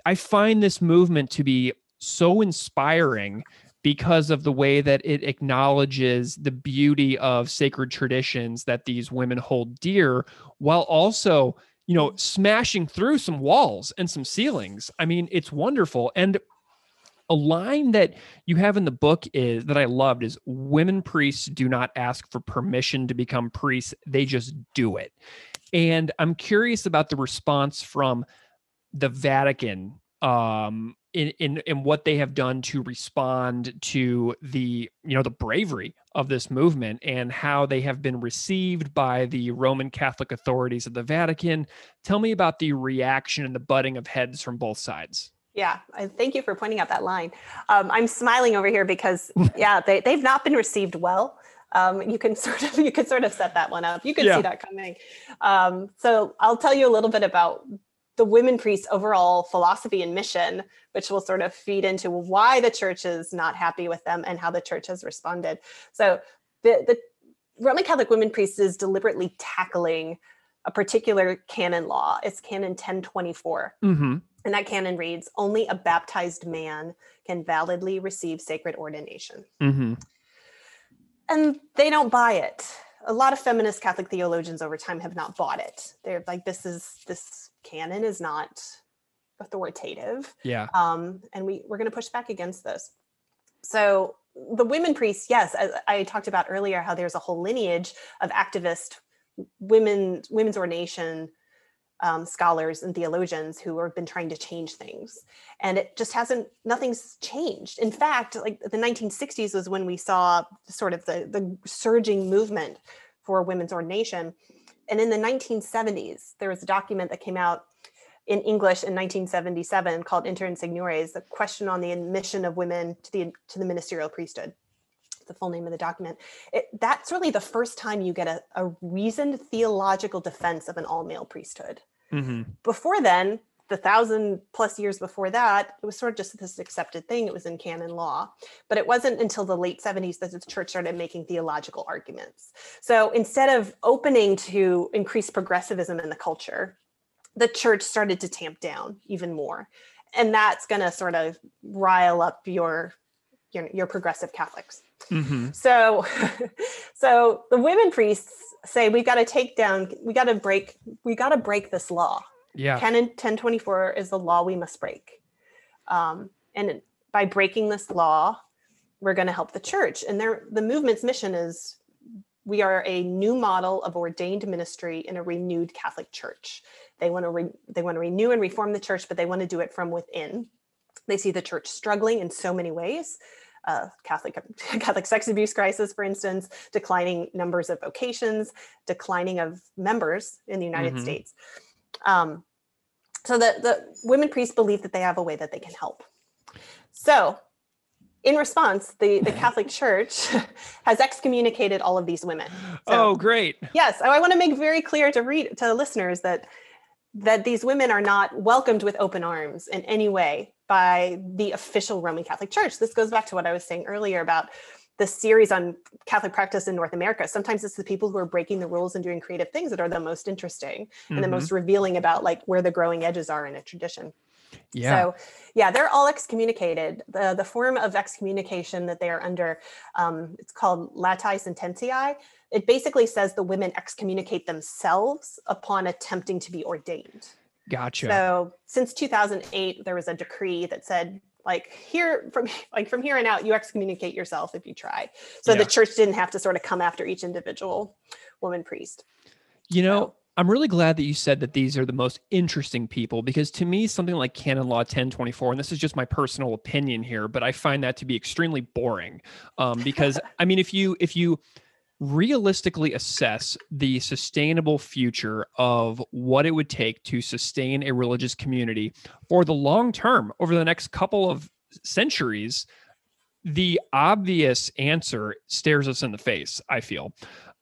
Speaker 1: I find this movement to be so inspiring because of the way that it acknowledges the beauty of sacred traditions that these women hold dear while also you know smashing through some walls and some ceilings. I mean it's wonderful. And a line that you have in the book is that i loved is women priests do not ask for permission to become priests. They just do it. And i'm curious about the response from the vatican um in, in in what they have done to respond to the you know the bravery of this movement and how they have been received by the Roman Catholic authorities of the Vatican. Tell me about the reaction and the butting of heads from both sides.
Speaker 2: Yeah, I thank you for pointing out that line. Um, I'm smiling over here because yeah, they, they've not been received well. Um, you can sort of you can sort of set that one up. You can
Speaker 1: Yeah.
Speaker 2: see that coming. Um, so I'll tell you a little bit about the women priests' overall philosophy and mission, which will sort of feed into why the church is not happy with them and how the church has responded. So the the Roman Catholic women priests is deliberately tackling a particular canon law. It's canon 1024.
Speaker 1: Mm-hmm.
Speaker 2: And that canon reads Only a baptized man can validly receive sacred ordination.
Speaker 1: Mm-hmm.
Speaker 2: And they don't buy it. A lot of feminist Catholic theologians over time have not bought it. They're like, this is this canon is not authoritative.
Speaker 1: Yeah.
Speaker 2: Um, and we, we're going to push back against this. So the women priests, yes, as I talked about earlier, how there's a whole lineage of activist women, women's ordination um, scholars and theologians who have been trying to change things and it just hasn't nothing's changed in fact like the 1960s was when we saw sort of the the surging movement for women's ordination and in the 1970s there was a document that came out in english in 1977 called inter insigniores the question on the admission of women to the to the ministerial priesthood. The full name of the document. It, that's really the first time you get a, a reasoned theological defense of an all-male priesthood.
Speaker 1: Mm-hmm.
Speaker 2: before then the thousand plus years before that it was sort of just this accepted thing it was in canon law but it wasn't until the late 70s that the church started making theological arguments so instead of opening to increased progressivism in the culture the church started to tamp down even more and that's going to sort of rile up your you're, you're progressive Catholics.
Speaker 1: Mm-hmm.
Speaker 2: So, so the women priests say we've got to take down, we got to break, we got to break this law.
Speaker 1: Yeah.
Speaker 2: Canon 1024 is the law we must break. Um, and by breaking this law, we're going to help the church. And their the movement's mission is we are a new model of ordained ministry in a renewed Catholic Church. They want to re, they want to renew and reform the church, but they want to do it from within. They see the church struggling in so many ways. Uh, Catholic Catholic sex abuse crisis, for instance, declining numbers of vocations, declining of members in the United
Speaker 1: Mhm.
Speaker 2: States. Um, so the, the women priests believe that they have a way that they can help. So in response, the, the Catholic Church has excommunicated all of these women. So-
Speaker 1: oh, great.
Speaker 2: Yes, I want to make very clear to read to listeners that that these women are not welcomed with open arms in any way by the official Roman Catholic Church. This goes back to what I was saying earlier about the series on Catholic practice in North America. Sometimes it's the people who are breaking the rules and doing creative things that are the most interesting and the most revealing about like where the growing edges are in a tradition.
Speaker 1: Yeah.
Speaker 2: So, yeah, they're all excommunicated. The, the form of excommunication that they are under, um, it's called latae sententiae. It basically says the women excommunicate themselves upon attempting to be ordained.
Speaker 1: gotcha.
Speaker 2: So, since 2008, there was a decree that said, like here from like from here on out, you excommunicate yourself if you try. So
Speaker 1: Yeah.
Speaker 2: the church didn't have to sort of come after each individual woman priest.
Speaker 1: You know,
Speaker 2: So-
Speaker 1: I'm really glad that you said that these are the most interesting people because to me, something like Canon Law 1024, and this is just my personal opinion here, but I find that to be extremely boring. Um, because I mean, if you if you realistically assess the sustainable future of what it would take to sustain a religious community for the long term over the next couple of centuries, the obvious answer stares us in the face, I feel.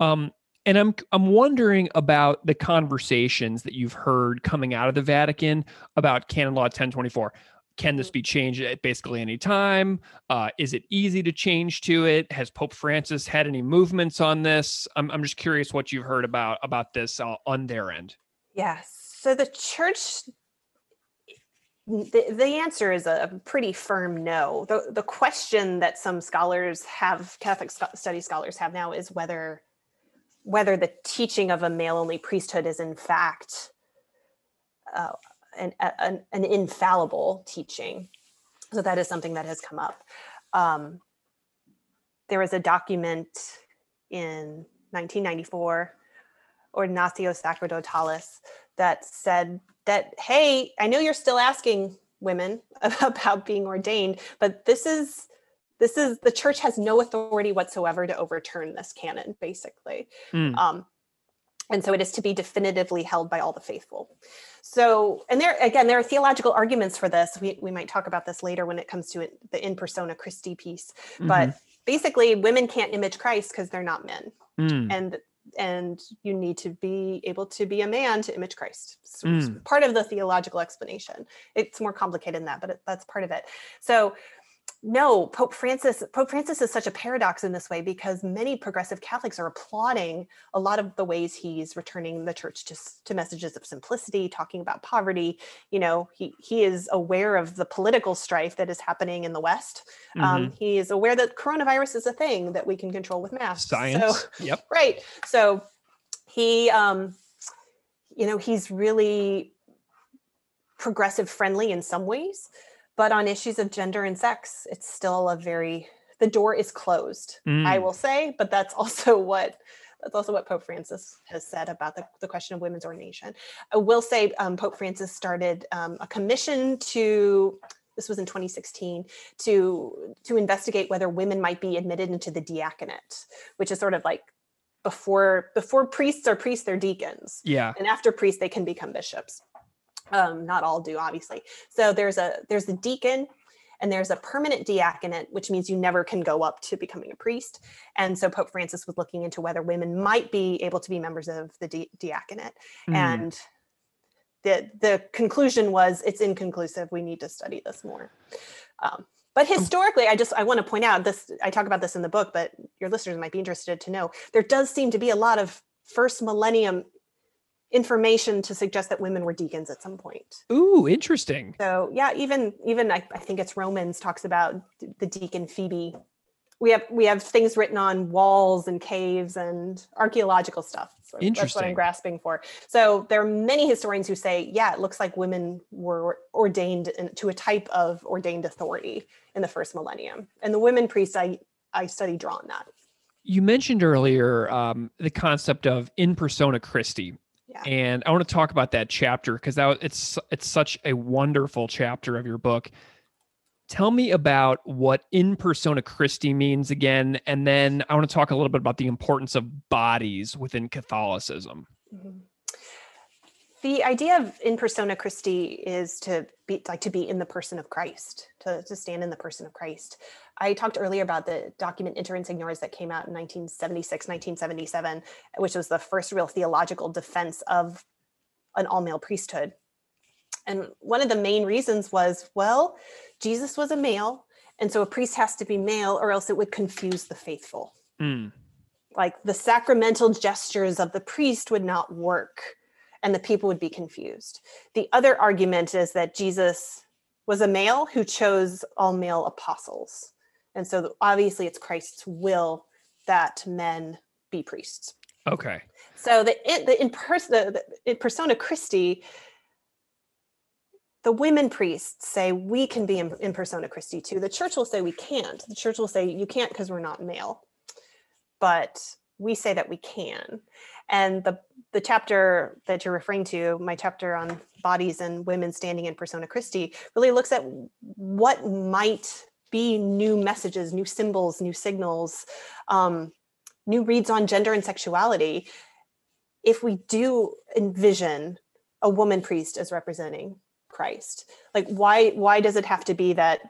Speaker 1: Um, and I'm I'm wondering about the conversations that you've heard coming out of the Vatican about Canon Law 1024. Can this be changed at basically any time? Uh, is it easy to change to it? Has Pope Francis had any movements on this? I'm I'm just curious what you've heard about about this uh, on their end.
Speaker 2: Yes. So the church, the, the answer is a pretty firm no. The, the question that some scholars have, Catholic study scholars have now, is whether whether the teaching of a male only priesthood is in fact uh, an, an, an infallible teaching. So that is something that has come up. Um, there was a document in 1994, Ordinatio Sacerdotalis, that said that, hey, I know you're still asking women about being ordained, but this is this is the church has no authority whatsoever to overturn this canon, basically.
Speaker 1: Mm.
Speaker 2: Um, and so it is to be definitively held by all the faithful. So, and there again, there are theological arguments for this. We, we might talk about this later when it comes to it, the in persona Christi piece. But basically, women can't image Christ because they're not men.
Speaker 1: Mm.
Speaker 2: and and you need to be able to be a man to image Christ. So it's
Speaker 1: Mm.
Speaker 2: part of the theological explanation. It's more complicated than that, but it, that's part of it. So no, Pope Francis, Pope Francis is such a paradox in this way because many progressive Catholics are applauding a lot of the ways he's returning the church to, to messages of simplicity, talking about poverty. You know, he, he is aware of the political strife that is happening in the West. Um,
Speaker 1: Mhm.
Speaker 2: he is aware that coronavirus is a thing that we can control with masks. So-
Speaker 1: Science. yep.
Speaker 2: right so he um you know he's really progressive friendly in some ways but on issues of gender and sex it's still a very the door is closed i
Speaker 1: Mm.
Speaker 2: will say but that's also what that's also what pope francis has said about the, the question of women's ordination i will say um, pope francis started um, a commission to this was in 2016 to to investigate whether women might be admitted into the diaconate which is sort of like before before priests are priests they're deacons
Speaker 1: Yeah.
Speaker 2: and after priests they can become bishops um, not all do obviously. So there's a there's a deacon and there's a permanent diaconate which means you never can go up to becoming a priest. And so pope francis was looking into whether women might be able to be members of the di- diaconate.
Speaker 1: Mm.
Speaker 2: and the the conclusion was it's inconclusive. We need to study this more. Um, but historically i just i want to point out this i talk about this in the book but your listeners might be interested to know there does seem to be a lot of first millennium information to suggest that women were deacons at some point.
Speaker 1: Ooh, interesting.
Speaker 2: So yeah, even even I, I think it's Romans talks about the deacon Phoebe. We have we have things written on walls and caves and archaeological stuff. So That's what I'm grasping for. So there are many historians who say, yeah, it looks like women were ordained in, to a type of ordained authority in the first millennium, and the women priests I I study draw on that.
Speaker 1: You mentioned earlier um, the concept of in persona Christi,
Speaker 2: Yeah.
Speaker 1: and I want to talk about that chapter because that it's it's such a wonderful chapter of your book. Tell me about what in persona Christi means again, and then I want to talk a little bit about the importance of bodies within Catholicism.
Speaker 2: Mhm. The idea of in persona Christi is to be like to be in the person of Christ, to, to stand in the person of Christ. I talked earlier about the document Inter Insigniores that came out in 1976, 1977, which was the first real theological defense of an all male priesthood. And one of the main reasons was well, Jesus was a male, and so a priest has to be male, or else it would confuse the faithful
Speaker 1: Mm,
Speaker 2: like the sacramental gestures of the priest would not work and the people would be confused. The other argument is that Jesus was a male who chose all male apostles. And so obviously it's Christ's will that men be priests.
Speaker 1: Okay.
Speaker 2: So the in, the in person the, the in persona Christi, the women priests say we can be in, in persona Christi too. The church will say we can't. The church will say you can't because we're not male. But we say that we can. And the the chapter that you're referring to, my chapter on bodies and women standing in persona Christi, really looks at what might be new messages, new symbols, new signals, um, new reads on gender and sexuality if we do envision a woman priest as representing Christ. Like why why does it have to be that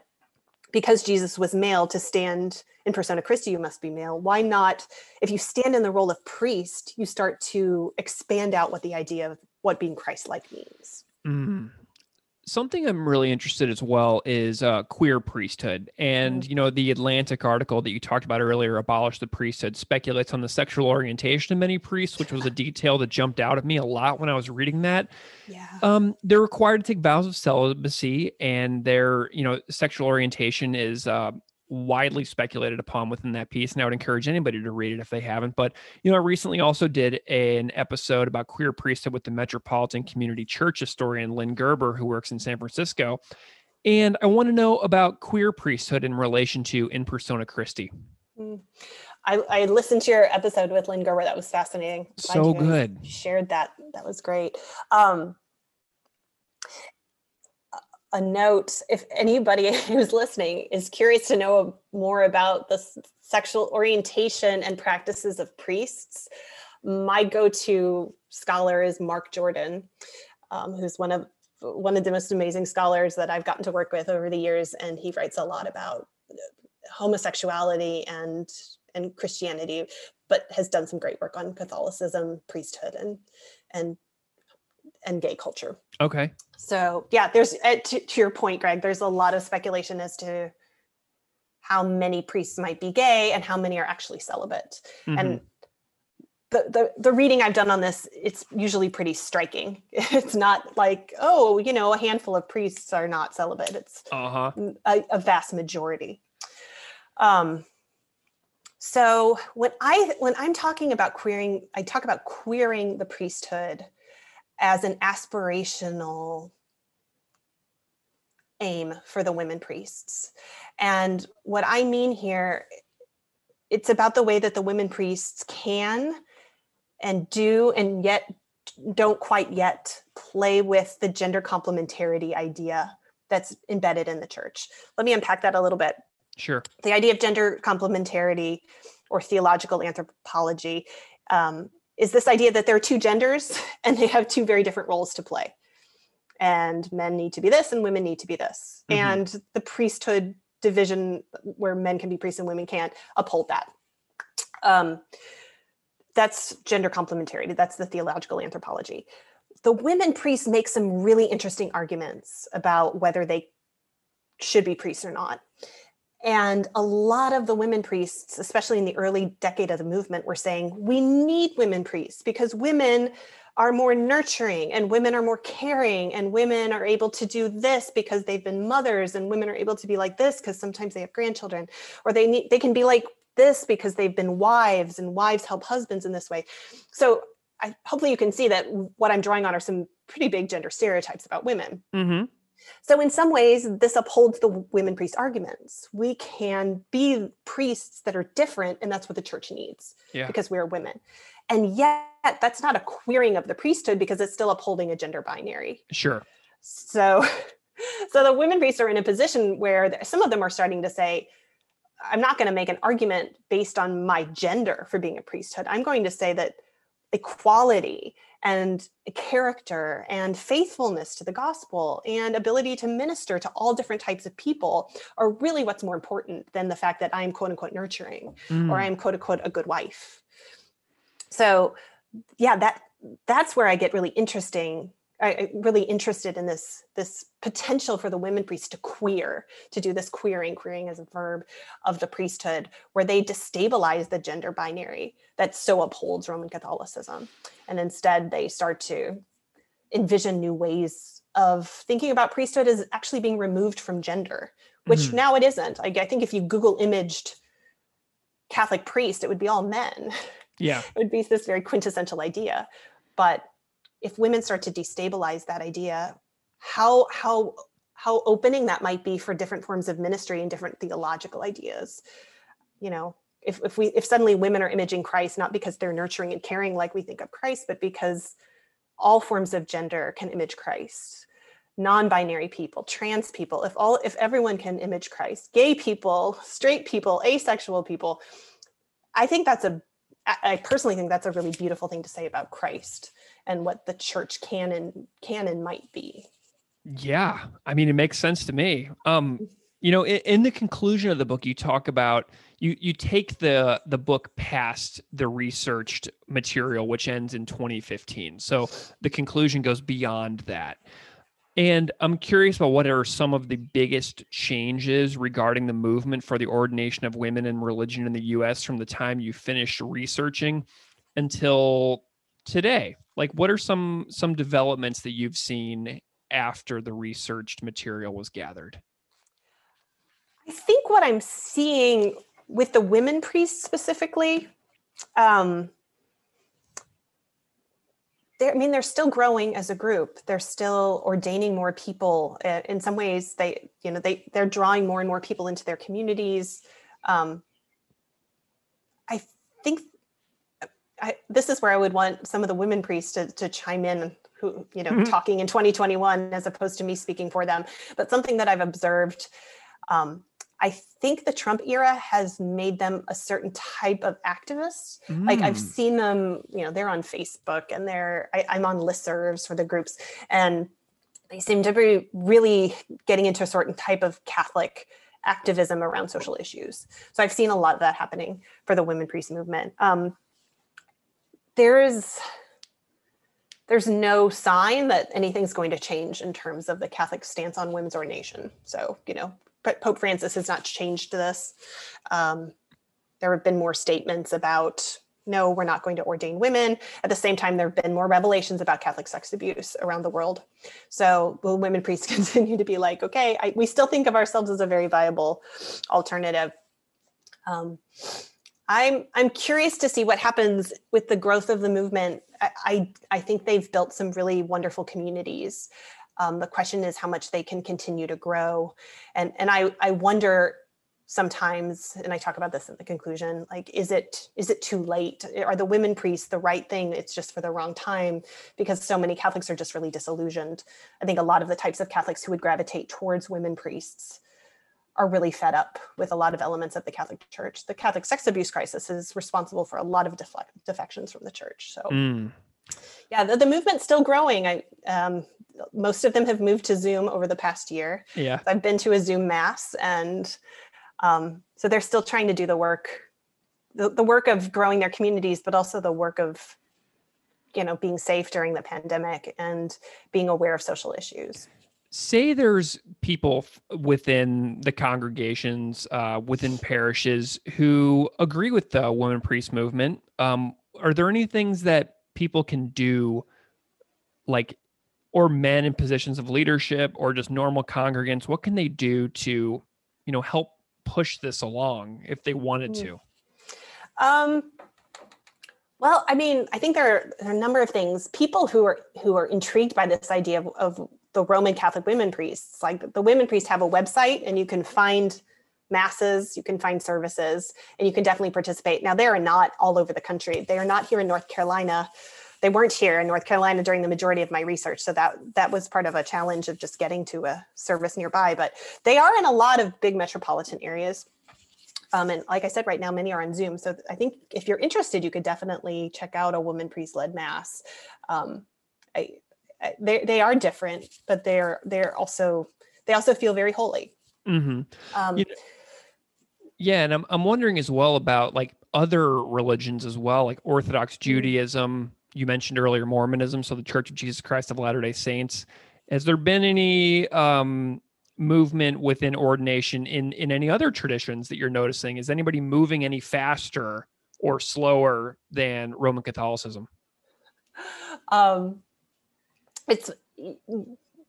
Speaker 2: because Jesus was male to stand in persona Christi you must be male? Why not if you stand in the role of priest, you start to expand out what the idea of what being Christ-like means.
Speaker 1: Mm. Something I'm really interested as well is uh, queer priesthood. And, you know, the Atlantic article that you talked about earlier, Abolish the Priesthood, speculates on the sexual orientation of many priests, which was a detail that jumped out at me a lot when I was reading that.
Speaker 2: Yeah.
Speaker 1: Um, they're required to take vows of celibacy, and their, you know, sexual orientation is uh, widely speculated upon within that piece. And I would encourage anybody to read it if they haven't. But you know, I recently also did an episode about queer priesthood with the Metropolitan Community Church historian Lynn Gerber, who works in San Francisco. And I want to know about queer priesthood in relation to in persona Christi.
Speaker 2: I, I listened to your episode with Lynn Gerber. That was fascinating. Glad
Speaker 1: So
Speaker 2: you
Speaker 1: good.
Speaker 2: Shared that. That was great. Um, a note if anybody who's listening is curious to know more about the sexual orientation and practices of priests, my go-to scholar is Mark Jordan, um, who's one of one of the most amazing scholars that I've gotten to work with over the years, and he writes a lot about homosexuality and and Christianity, but has done some great work on Catholicism, priesthood, and and and gay culture.
Speaker 1: Okay.
Speaker 2: So yeah, there's uh, to, to your point, Greg. There's a lot of speculation as to how many priests might be gay and how many are actually celibate.
Speaker 1: Mhm.
Speaker 2: And the, the the reading I've done on this, it's usually pretty striking. It's not like oh, you know, a handful of priests are not celibate. It's
Speaker 1: uh-huh.
Speaker 2: a, a vast majority. Um, so when I when I'm talking about queering, I talk about queering the priesthood as an aspirational aim for the women priests. And what I mean here, it's about the way that the women priests can and do and yet don't quite yet play with the gender complementarity idea that's embedded in the church. Let me unpack that a little bit.
Speaker 1: Sure.
Speaker 2: The idea of gender complementarity or theological anthropology um, is this idea that there are two genders and they have two very different roles to play. And men need to be this and women need to be this.
Speaker 1: Mhm.
Speaker 2: And the priesthood division, where men can be priests and women can't, uphold that. Um, that's gender complementarity. That's the theological anthropology. The women priests make some really interesting arguments about whether they should be priests or not. And a lot of the women priests, especially in the early decade of the movement, were saying we need women priests because women are more nurturing and women are more caring and women are able to do this because they've been mothers and women are able to be like this because sometimes they have grandchildren or they need they can be like this because they've been wives and wives help husbands in this way so I, hopefully you can see that what i'm drawing on are some pretty big gender stereotypes about women
Speaker 1: Mm-hmm.
Speaker 2: So, in some ways, this upholds the women priest arguments. We can be priests that are different, and that's what the church needs
Speaker 1: Yeah.
Speaker 2: because we are women. And yet, that's not a queering of the priesthood because it's still upholding a gender binary.
Speaker 1: Sure.
Speaker 2: So, so the women priests are in a position where some of them are starting to say, I'm not going to make an argument based on my gender for being a priesthood. I'm going to say that equality and character and faithfulness to the gospel and ability to minister to all different types of people are really what's more important than the fact that I'm quote unquote nurturing or
Speaker 1: Mm.
Speaker 2: I'm quote unquote a good wife. So yeah, that that's where I get really interesting. I, I- really interested in this this potential for the women priests to queer, to do this queering, queering as a verb of the priesthood, where they destabilize the gender binary that so upholds Roman Catholicism, and instead they start to envision new ways of thinking about priesthood as actually being removed from gender, which
Speaker 1: Mhm.
Speaker 2: now it isn't. I, I think if you Google imaged Catholic priest, it would be all men.
Speaker 1: Yeah.
Speaker 2: it would be this very quintessential idea. But if women start to destabilize that idea, how how how opening that might be for different forms of ministry and different theological ideas. You know, if if we if suddenly women are imaging Christ not because they're nurturing and caring like we think of Christ, but because all forms of gender can image Christ non-binary people trans people if all if everyone can image christ gay people straight people asexual people i think that's a i personally think that's a really beautiful thing to say about Christ and what the church canon and can and might be.
Speaker 1: Yeah, I mean, it makes sense to me. Um, you know, in, in the conclusion of the book, you talk about you you take the the book past the researched material, which ends in 2015. So the conclusion goes beyond that. And I'm curious about what are some of the biggest changes regarding the movement for the ordination of women in religion in the U.S. from the time you finished researching until today. Like, what are some some developments that you've seen after the researched material was gathered?
Speaker 2: I think what I'm seeing with the women priests specifically, um, I mean, they're still growing as a group. They're still ordaining more people. Uh, In some ways, they, you know, they they're drawing more and more people into their communities. Um, I think I, this is where I would want some of the women priests to, to chime in, who you know,
Speaker 1: Mhm.
Speaker 2: talking in 2021 as opposed to me speaking for them. But something that I've observed um, I think the Trump era has made them a certain type of activist. Like I've
Speaker 1: Mm.
Speaker 2: seen them, you know, they're on Facebook and they're, I, I'm on listservs for the groups, and they seem to be really getting into a certain type of Catholic activism around social issues. So I've seen a lot of that happening for the women priest movement. Um, there is, there's no sign that anything's going to change in terms of the Catholic stance on women's ordination. So, you know, Pope Francis has not changed this. Um, there have been more statements about no, we're not going to ordain women. At the same time, there have been more revelations about Catholic sex abuse around the world. So will women priests continue to be like, okay, I, we still think of ourselves as a very viable alternative. Um, I'm I'm curious to see what happens with the growth of the movement. I I, I think they've built some really wonderful communities. Um, the question is how much they can continue to grow, and and I I wonder sometimes, and I talk about this in the conclusion, like is it is it too late? Are the women priests the right thing? It's just for the wrong time because so many Catholics are just really disillusioned. I think a lot of the types of Catholics who would gravitate towards women priests are really fed up with a lot of elements of the Catholic Church. The Catholic sex abuse crisis is responsible for a lot of defle- defections from the church. So
Speaker 1: Mm.
Speaker 2: yeah, the, the movement's still growing. I um, most of them have moved to Zoom over the past year.
Speaker 1: Yeah.
Speaker 2: I've been to a Zoom mass, and um, so they're still trying to do the work, the, the work of growing their communities, but also the work of, you know, being safe during the pandemic and being aware of social issues.
Speaker 1: Say there's people within the congregations, uh, within parishes who agree with the women priest movement. Um, are there any things that people can do like or men in positions of leadership or just normal congregants what can they do to you know help push this along if they wanted
Speaker 2: Hmm.
Speaker 1: to
Speaker 2: Um, well, I mean, I think there are, there are a number of things. People who are who are intrigued by this idea of, of the Roman Catholic women priests, like the women priests have a website, and you can find masses, you can find services, and you can definitely participate. Now, they are not all over the country. They are not here in North Carolina. They weren't here in North Carolina during the majority of my research, so that that was part of a challenge of just getting to a service nearby. But they are in a lot of big metropolitan areas. Um, and like I said, right now many are on Zoom. So I think if you're interested, you could definitely check out a woman priest led mass. Um, I, they they are different, but they're they're also they also feel very holy.
Speaker 1: mm-hmm.
Speaker 2: Um,
Speaker 1: You Yeah, and I'm I'm wondering as well about like other religions as well, like Orthodox Judaism. You mentioned earlier Mormonism, so the Church of Jesus Christ of Latter Day Saints. Has there been any um, movement within ordination in in any other traditions that you're noticing? Is anybody moving any faster or slower than Roman Catholicism?
Speaker 2: um, it's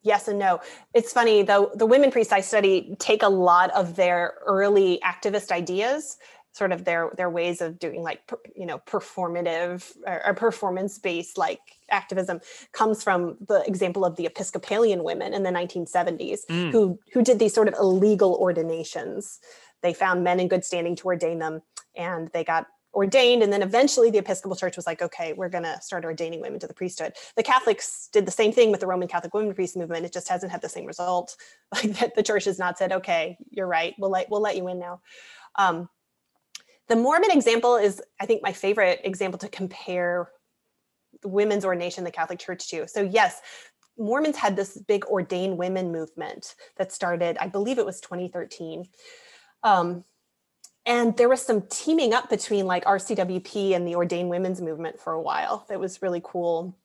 Speaker 2: yes and no. It's funny though. The women priests I study take a lot of their early activist ideas, sort of their their ways of doing like you know performative or, or performance based like activism comes from the example of the Episcopalian women in the 1970s
Speaker 1: Mm.
Speaker 2: who who did these sort of illegal ordinations. They found men in good standing to ordain them, and they got ordained and then eventually the episcopal church was like okay we're going to start ordaining women to the priesthood. The catholics did the same thing with the roman catholic women priest movement. It just hasn't had the same result. Like that the church has not said okay you're right. We'll let we'll let you in now. Um, the mormon example is i think my favorite example to compare women's ordination the catholic church to. So yes mormons had this big ordained women movement that started i believe it was 2013 um, and there was some teaming up between like RCWP and the ordained women's movement for a while. That was really cool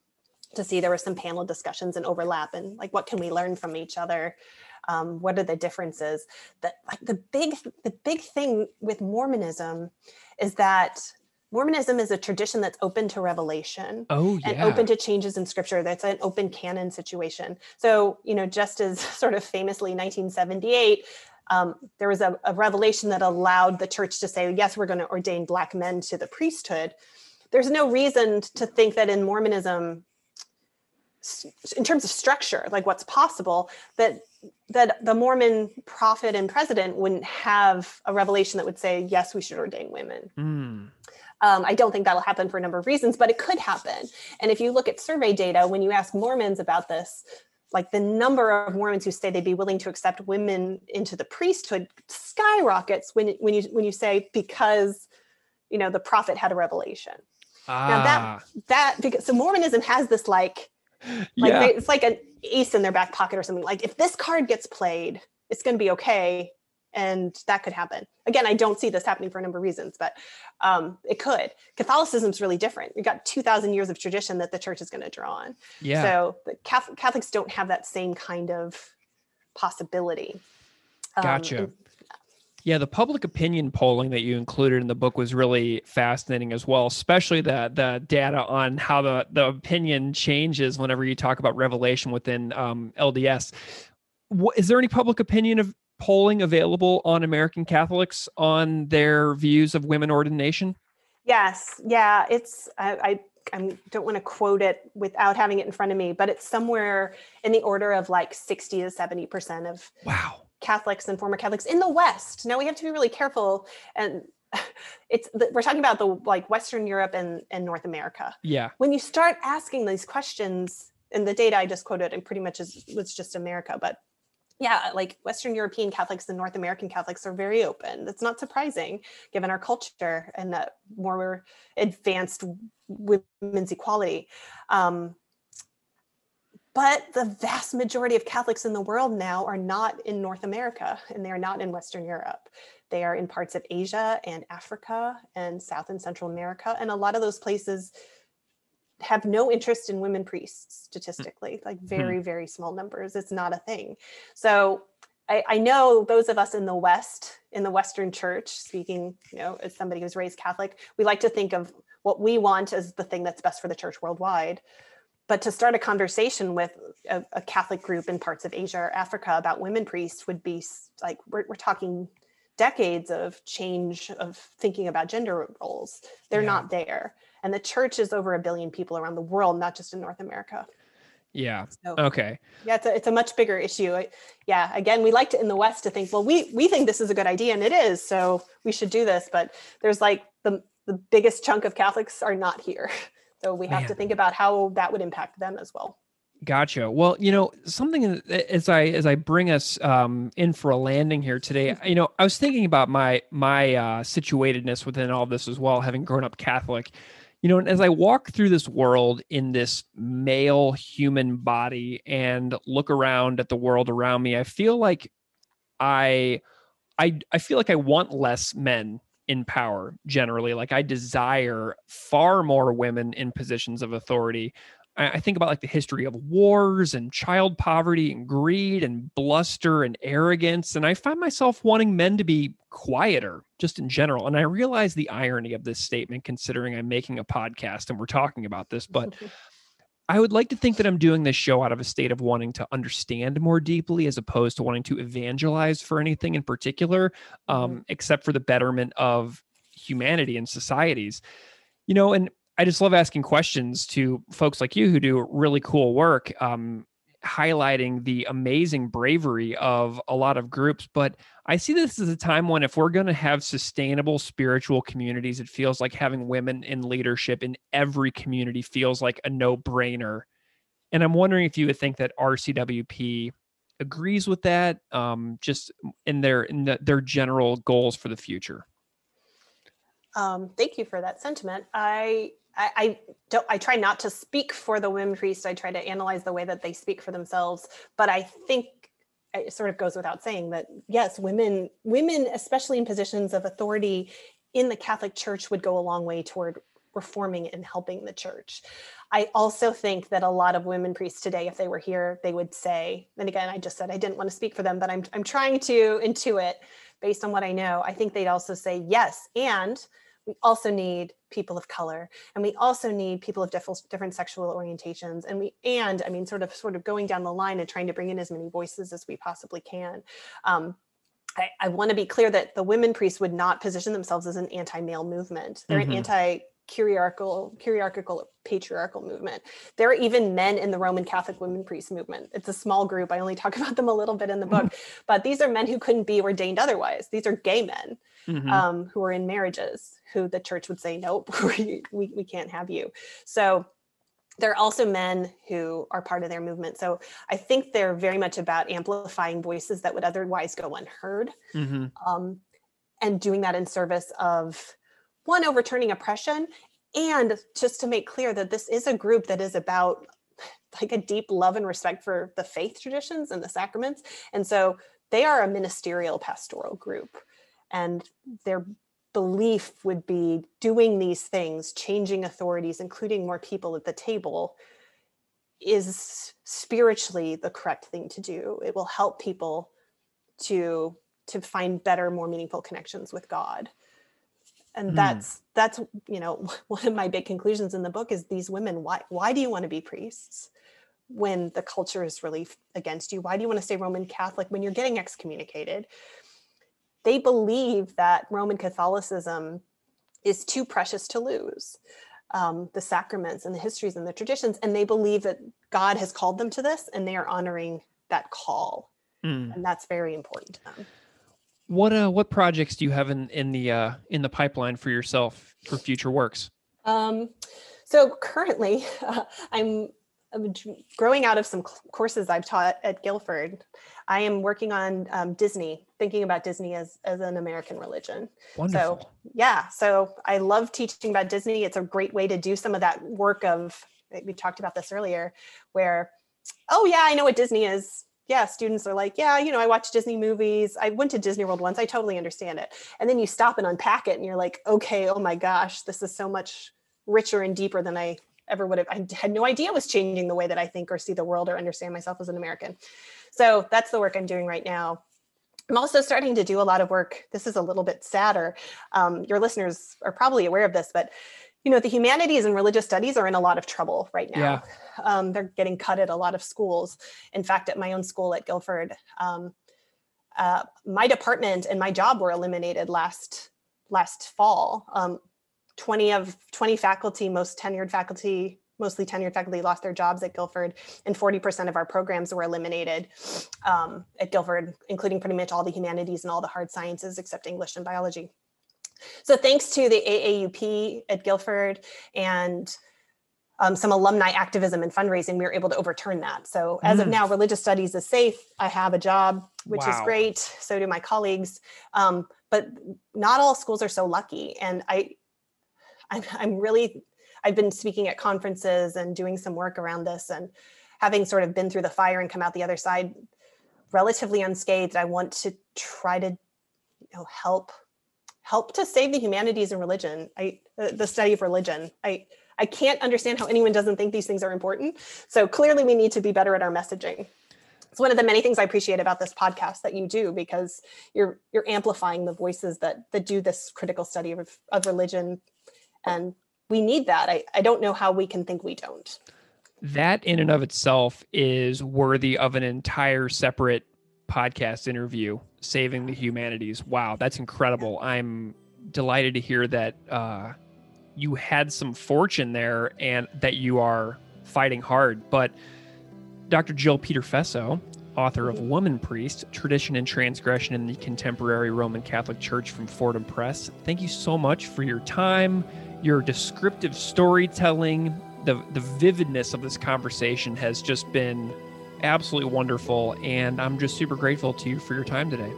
Speaker 2: to see. There were some panel discussions and overlap, and like what can we learn from each other? Um, what are the differences? That like the big the big thing with Mormonism is that Mormonism is a tradition that's open to revelation
Speaker 1: Oh yeah.
Speaker 2: and open to changes in scripture. That's an open canon situation. So, you know, just as sort of famously 1978, um, there was a, a revelation that allowed the church to say, yes, we're going to ordain black men to the priesthood. There's no reason to think that in Mormonism, in terms of structure, like what's possible, that that the Mormon prophet and president wouldn't have a revelation that would say, yes, we should ordain women.
Speaker 1: Mm.
Speaker 2: Um, I don't think that'll happen for a number of reasons, but it could happen. And if you look at survey data, when you ask Mormons about this, like the number of Mormons who say they'd be willing to accept women into the priesthood skyrockets when when you when you say because you know the prophet had a revelation. Now that-
Speaker 1: Ah,
Speaker 2: That because so Mormonism has this like like
Speaker 1: yeah.
Speaker 2: they, it's like an ace in their back pocket or something. Like if this card gets played, it's going to be okay, and that could happen. Again, I don't see this happening for a number of reasons, but um, it could. Catholicism's really different. You've got two thousand years of tradition that the church is going to draw on.
Speaker 1: yeah.
Speaker 2: So the Catholic, Catholics don't have that same kind of possibility. Um,
Speaker 1: Gotcha.
Speaker 2: and-
Speaker 1: Yeah, the public opinion polling that you included in the book was really fascinating as well, especially the the data on how the the opinion changes whenever you talk about revelation within um, LDS. What, is there any public opinion of polling available on American Catholics on their views of women ordination?
Speaker 2: Yes, yeah, it's I, I I don't want to quote it without having it in front of me, but it's somewhere in the order of like 60 to 70 percent of
Speaker 1: Wow.
Speaker 2: Catholics and former Catholics in the West. Now we have to be really careful, and it's we're talking about the like Western Europe and and North America.
Speaker 1: Yeah.
Speaker 2: When you start asking these questions, and the data I just quoted, and pretty much is was just America, but yeah, like Western European Catholics and North American Catholics are very open. That's not surprising given our culture and that more advanced women's equality. Um, but the vast majority of Catholics in the world now are not in North America and they are not in Western Europe. They are in parts of Asia and Africa and South and Central America. And a lot of those places have no interest in women priests mm. statistically, like hmm. very, very small numbers. It's not a thing. So I, I know those of us in the West, in the Western church, speaking, you know, as somebody who's raised Catholic, we like to think of what we want as the thing that's best for the church worldwide but to start a conversation with a, a, Catholic group in parts of Asia or Africa about women priests would be like we're, we're talking decades of change of thinking about gender roles. They're yeah. not there, and the church is over a billion people around the world, not just in North America.
Speaker 1: Yeah. So, okay.
Speaker 2: Yeah, it's a, it's a much bigger issue. I, yeah. Again, we like to in the West to think, well, we we think this is a good idea, and it is, so we should do this. But there's like the the biggest chunk of Catholics are not here, so we have Man. to think about how that would impact them as well.
Speaker 1: Gotcha. Well, you know, something as I as I bring us um, in for a landing here today, you know, I was thinking about my my uh, situatedness within all this as well, having grown up Catholic you know, and as I walk through this world in this male human body and look around at the world around me, I feel like I I I feel like I want less men in power generally. Like I desire far more women in positions of authority. I think about like the history of wars and child poverty and greed and bluster and arrogance. And I find myself wanting men to be quieter just in general. And I realize the irony of this statement considering I'm making a podcast and we're talking about this, but I would like to think that I'm doing this show out of a state of wanting to understand more deeply as opposed to wanting to evangelize for anything in particular, um, mm-hmm. except for the betterment of humanity and societies. You know, and I just love asking questions to folks like you who do really cool work, um, highlighting the amazing bravery of a lot of groups. But I see this as a time when, if we're going to have sustainable spiritual communities, it feels like having women in leadership in every community feels like a no brainer. And I'm wondering if you would think that RCWP agrees with that, um, just in their in the, their general goals for the future.
Speaker 2: Um, thank you for that sentiment. I I, I, don't I try not to speak for the women priests. I try to analyze the way that they speak for themselves. But I think it sort of goes without saying that yes, women, women, especially in positions of authority in the Catholic Church, would go a long way toward reforming and helping the church. I also think that a lot of women priests today, if they were here, they would say, and again, I just said I didn't want to speak for them, but I'm I'm trying to intuit based on what I know. I think they'd also say yes, and we also need people of color and we also need people of different, different sexual orientations and we and i mean sort of sort of going down the line and trying to bring in as many voices as we possibly can um, I, I want to be clear that the women priests would not position themselves as an anti-male movement. They're mm-hmm. an anti kyriarchal kyriarchal patriarchal movement there are even men in the roman catholic women priest movement it's a small group i only talk about them a little bit in the book mm-hmm. but these are men who couldn't be ordained otherwise these are gay men mm-hmm. um, who are in marriages who the church would say nope we, we, we can't have you so there are also men who are part of their movement. So I think they're very much about amplifying voices that would otherwise go unheard mm-hmm. um, and doing that in service of one overturning oppression and just to make clear that this is a group that is about like a deep love and respect for the faith traditions and the sacraments and so they are a ministerial pastoral group and their belief would be doing these things changing authorities including more people at the table is spiritually the correct thing to do. It will help people to to find better more meaningful connections with god and mm. that's that's you know one of my big conclusions in the book is these women why why do you want to be priests when the culture is really against you why do you want to stay roman catholic when you're getting excommunicated they believe that roman catholicism is too precious to lose um, the sacraments and the histories and the traditions and they believe that god has called them to this and they are honoring that call mm. and that's very important to them
Speaker 1: what uh what projects do you have in in the uh in the pipeline for yourself for future works?
Speaker 2: Um, so currently, uh, I'm, I'm, growing out of some courses I've taught at Guilford. I am working on um, Disney, thinking about Disney as as an American religion.
Speaker 1: Wonderful.
Speaker 2: So yeah, so I love teaching about Disney. It's a great way to do some of that work of we talked about this earlier, where oh yeah, I know what Disney is yeah, students are like, yeah, you know, I watch Disney movies. I went to Disney World once. I totally understand it. And then you stop and unpack it and you're like, okay, oh my gosh, this is so much richer and deeper than I ever would have. I had no idea was changing the way that I think or see the world or understand myself as an American. So that's the work I'm doing right now. I'm also starting to do a lot of work. This is a little bit sadder. Um, your listeners are probably aware of this, but you know, the humanities and religious studies are in a lot of trouble right now. Yeah. Um, they're getting cut at a lot of schools. In fact, at my own school at Guilford, um, uh, my department and my job were eliminated last last fall. Um, 20 of 20 faculty, most tenured faculty, mostly tenured faculty lost their jobs at Guilford, and 40% of our programs were eliminated um, at Guilford, including pretty much all the humanities and all the hard sciences except English and biology. So thanks to the AAUP at Guilford and um, some alumni activism and fundraising, we were able to overturn that. So as mm. of now, religious studies is safe. I have a job, which wow. is great. So do my colleagues. Um, but not all schools are so lucky. And I, I'm, I'm really, I've been speaking at conferences and doing some work around this and having sort of been through the fire and come out the other side relatively unscathed. I want to try to you know, help help to save the humanities and religion. I uh, the study of religion. I I can't understand how anyone doesn't think these things are important. So clearly we need to be better at our messaging. It's one of the many things I appreciate about this podcast that you do because you're you're amplifying the voices that that do this critical study of, of religion. And we need that. I, I don't know how we can think we don't.
Speaker 1: That in and of itself is worthy of an entire separate podcast interview, Saving the Humanities. Wow, that's incredible. I'm delighted to hear that uh, you had some fortune there and that you are fighting hard. But Dr. Jill Peterfeso, author of Womanpriest Tradition and Transgression in the Contemporary Roman Catholic Church from Fordham Press, thank you so much for your time, your descriptive storytelling. The, the vividness of this conversation has just been absolutely wonderful. And I'm just super grateful to you for your time today.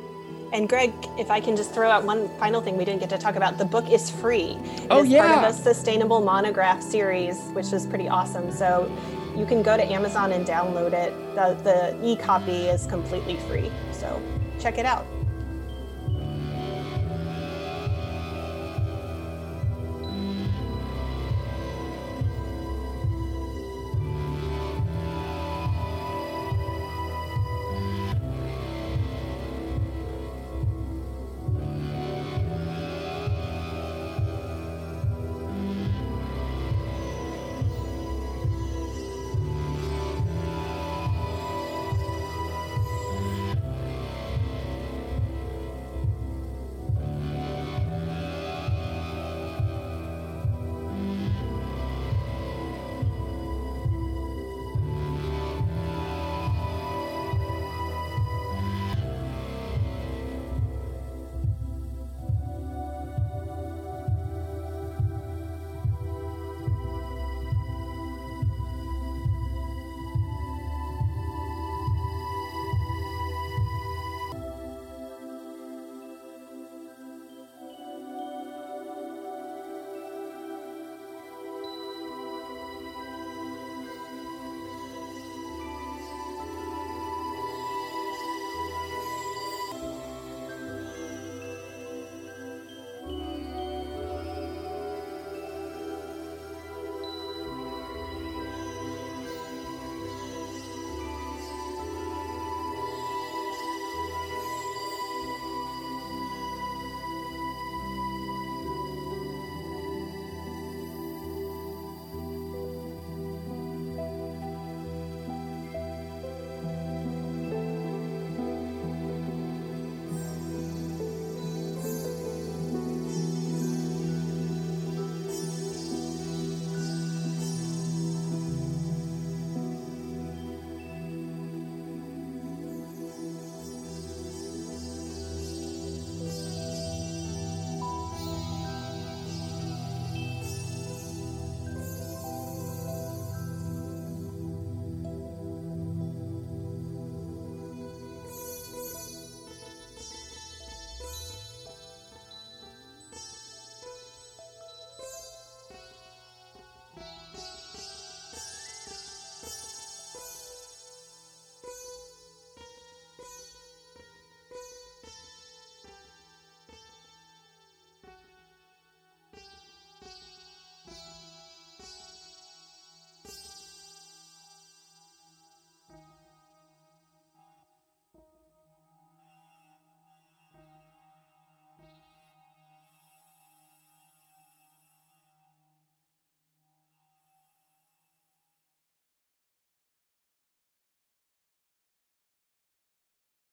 Speaker 2: And Greg, if I can just throw out one final thing we didn't get to talk about, the book is free.
Speaker 1: Oh, it's yeah.
Speaker 2: part of a sustainable monograph series, which is pretty awesome. So you can go to Amazon and download it. The, the e copy is completely free. So check it out.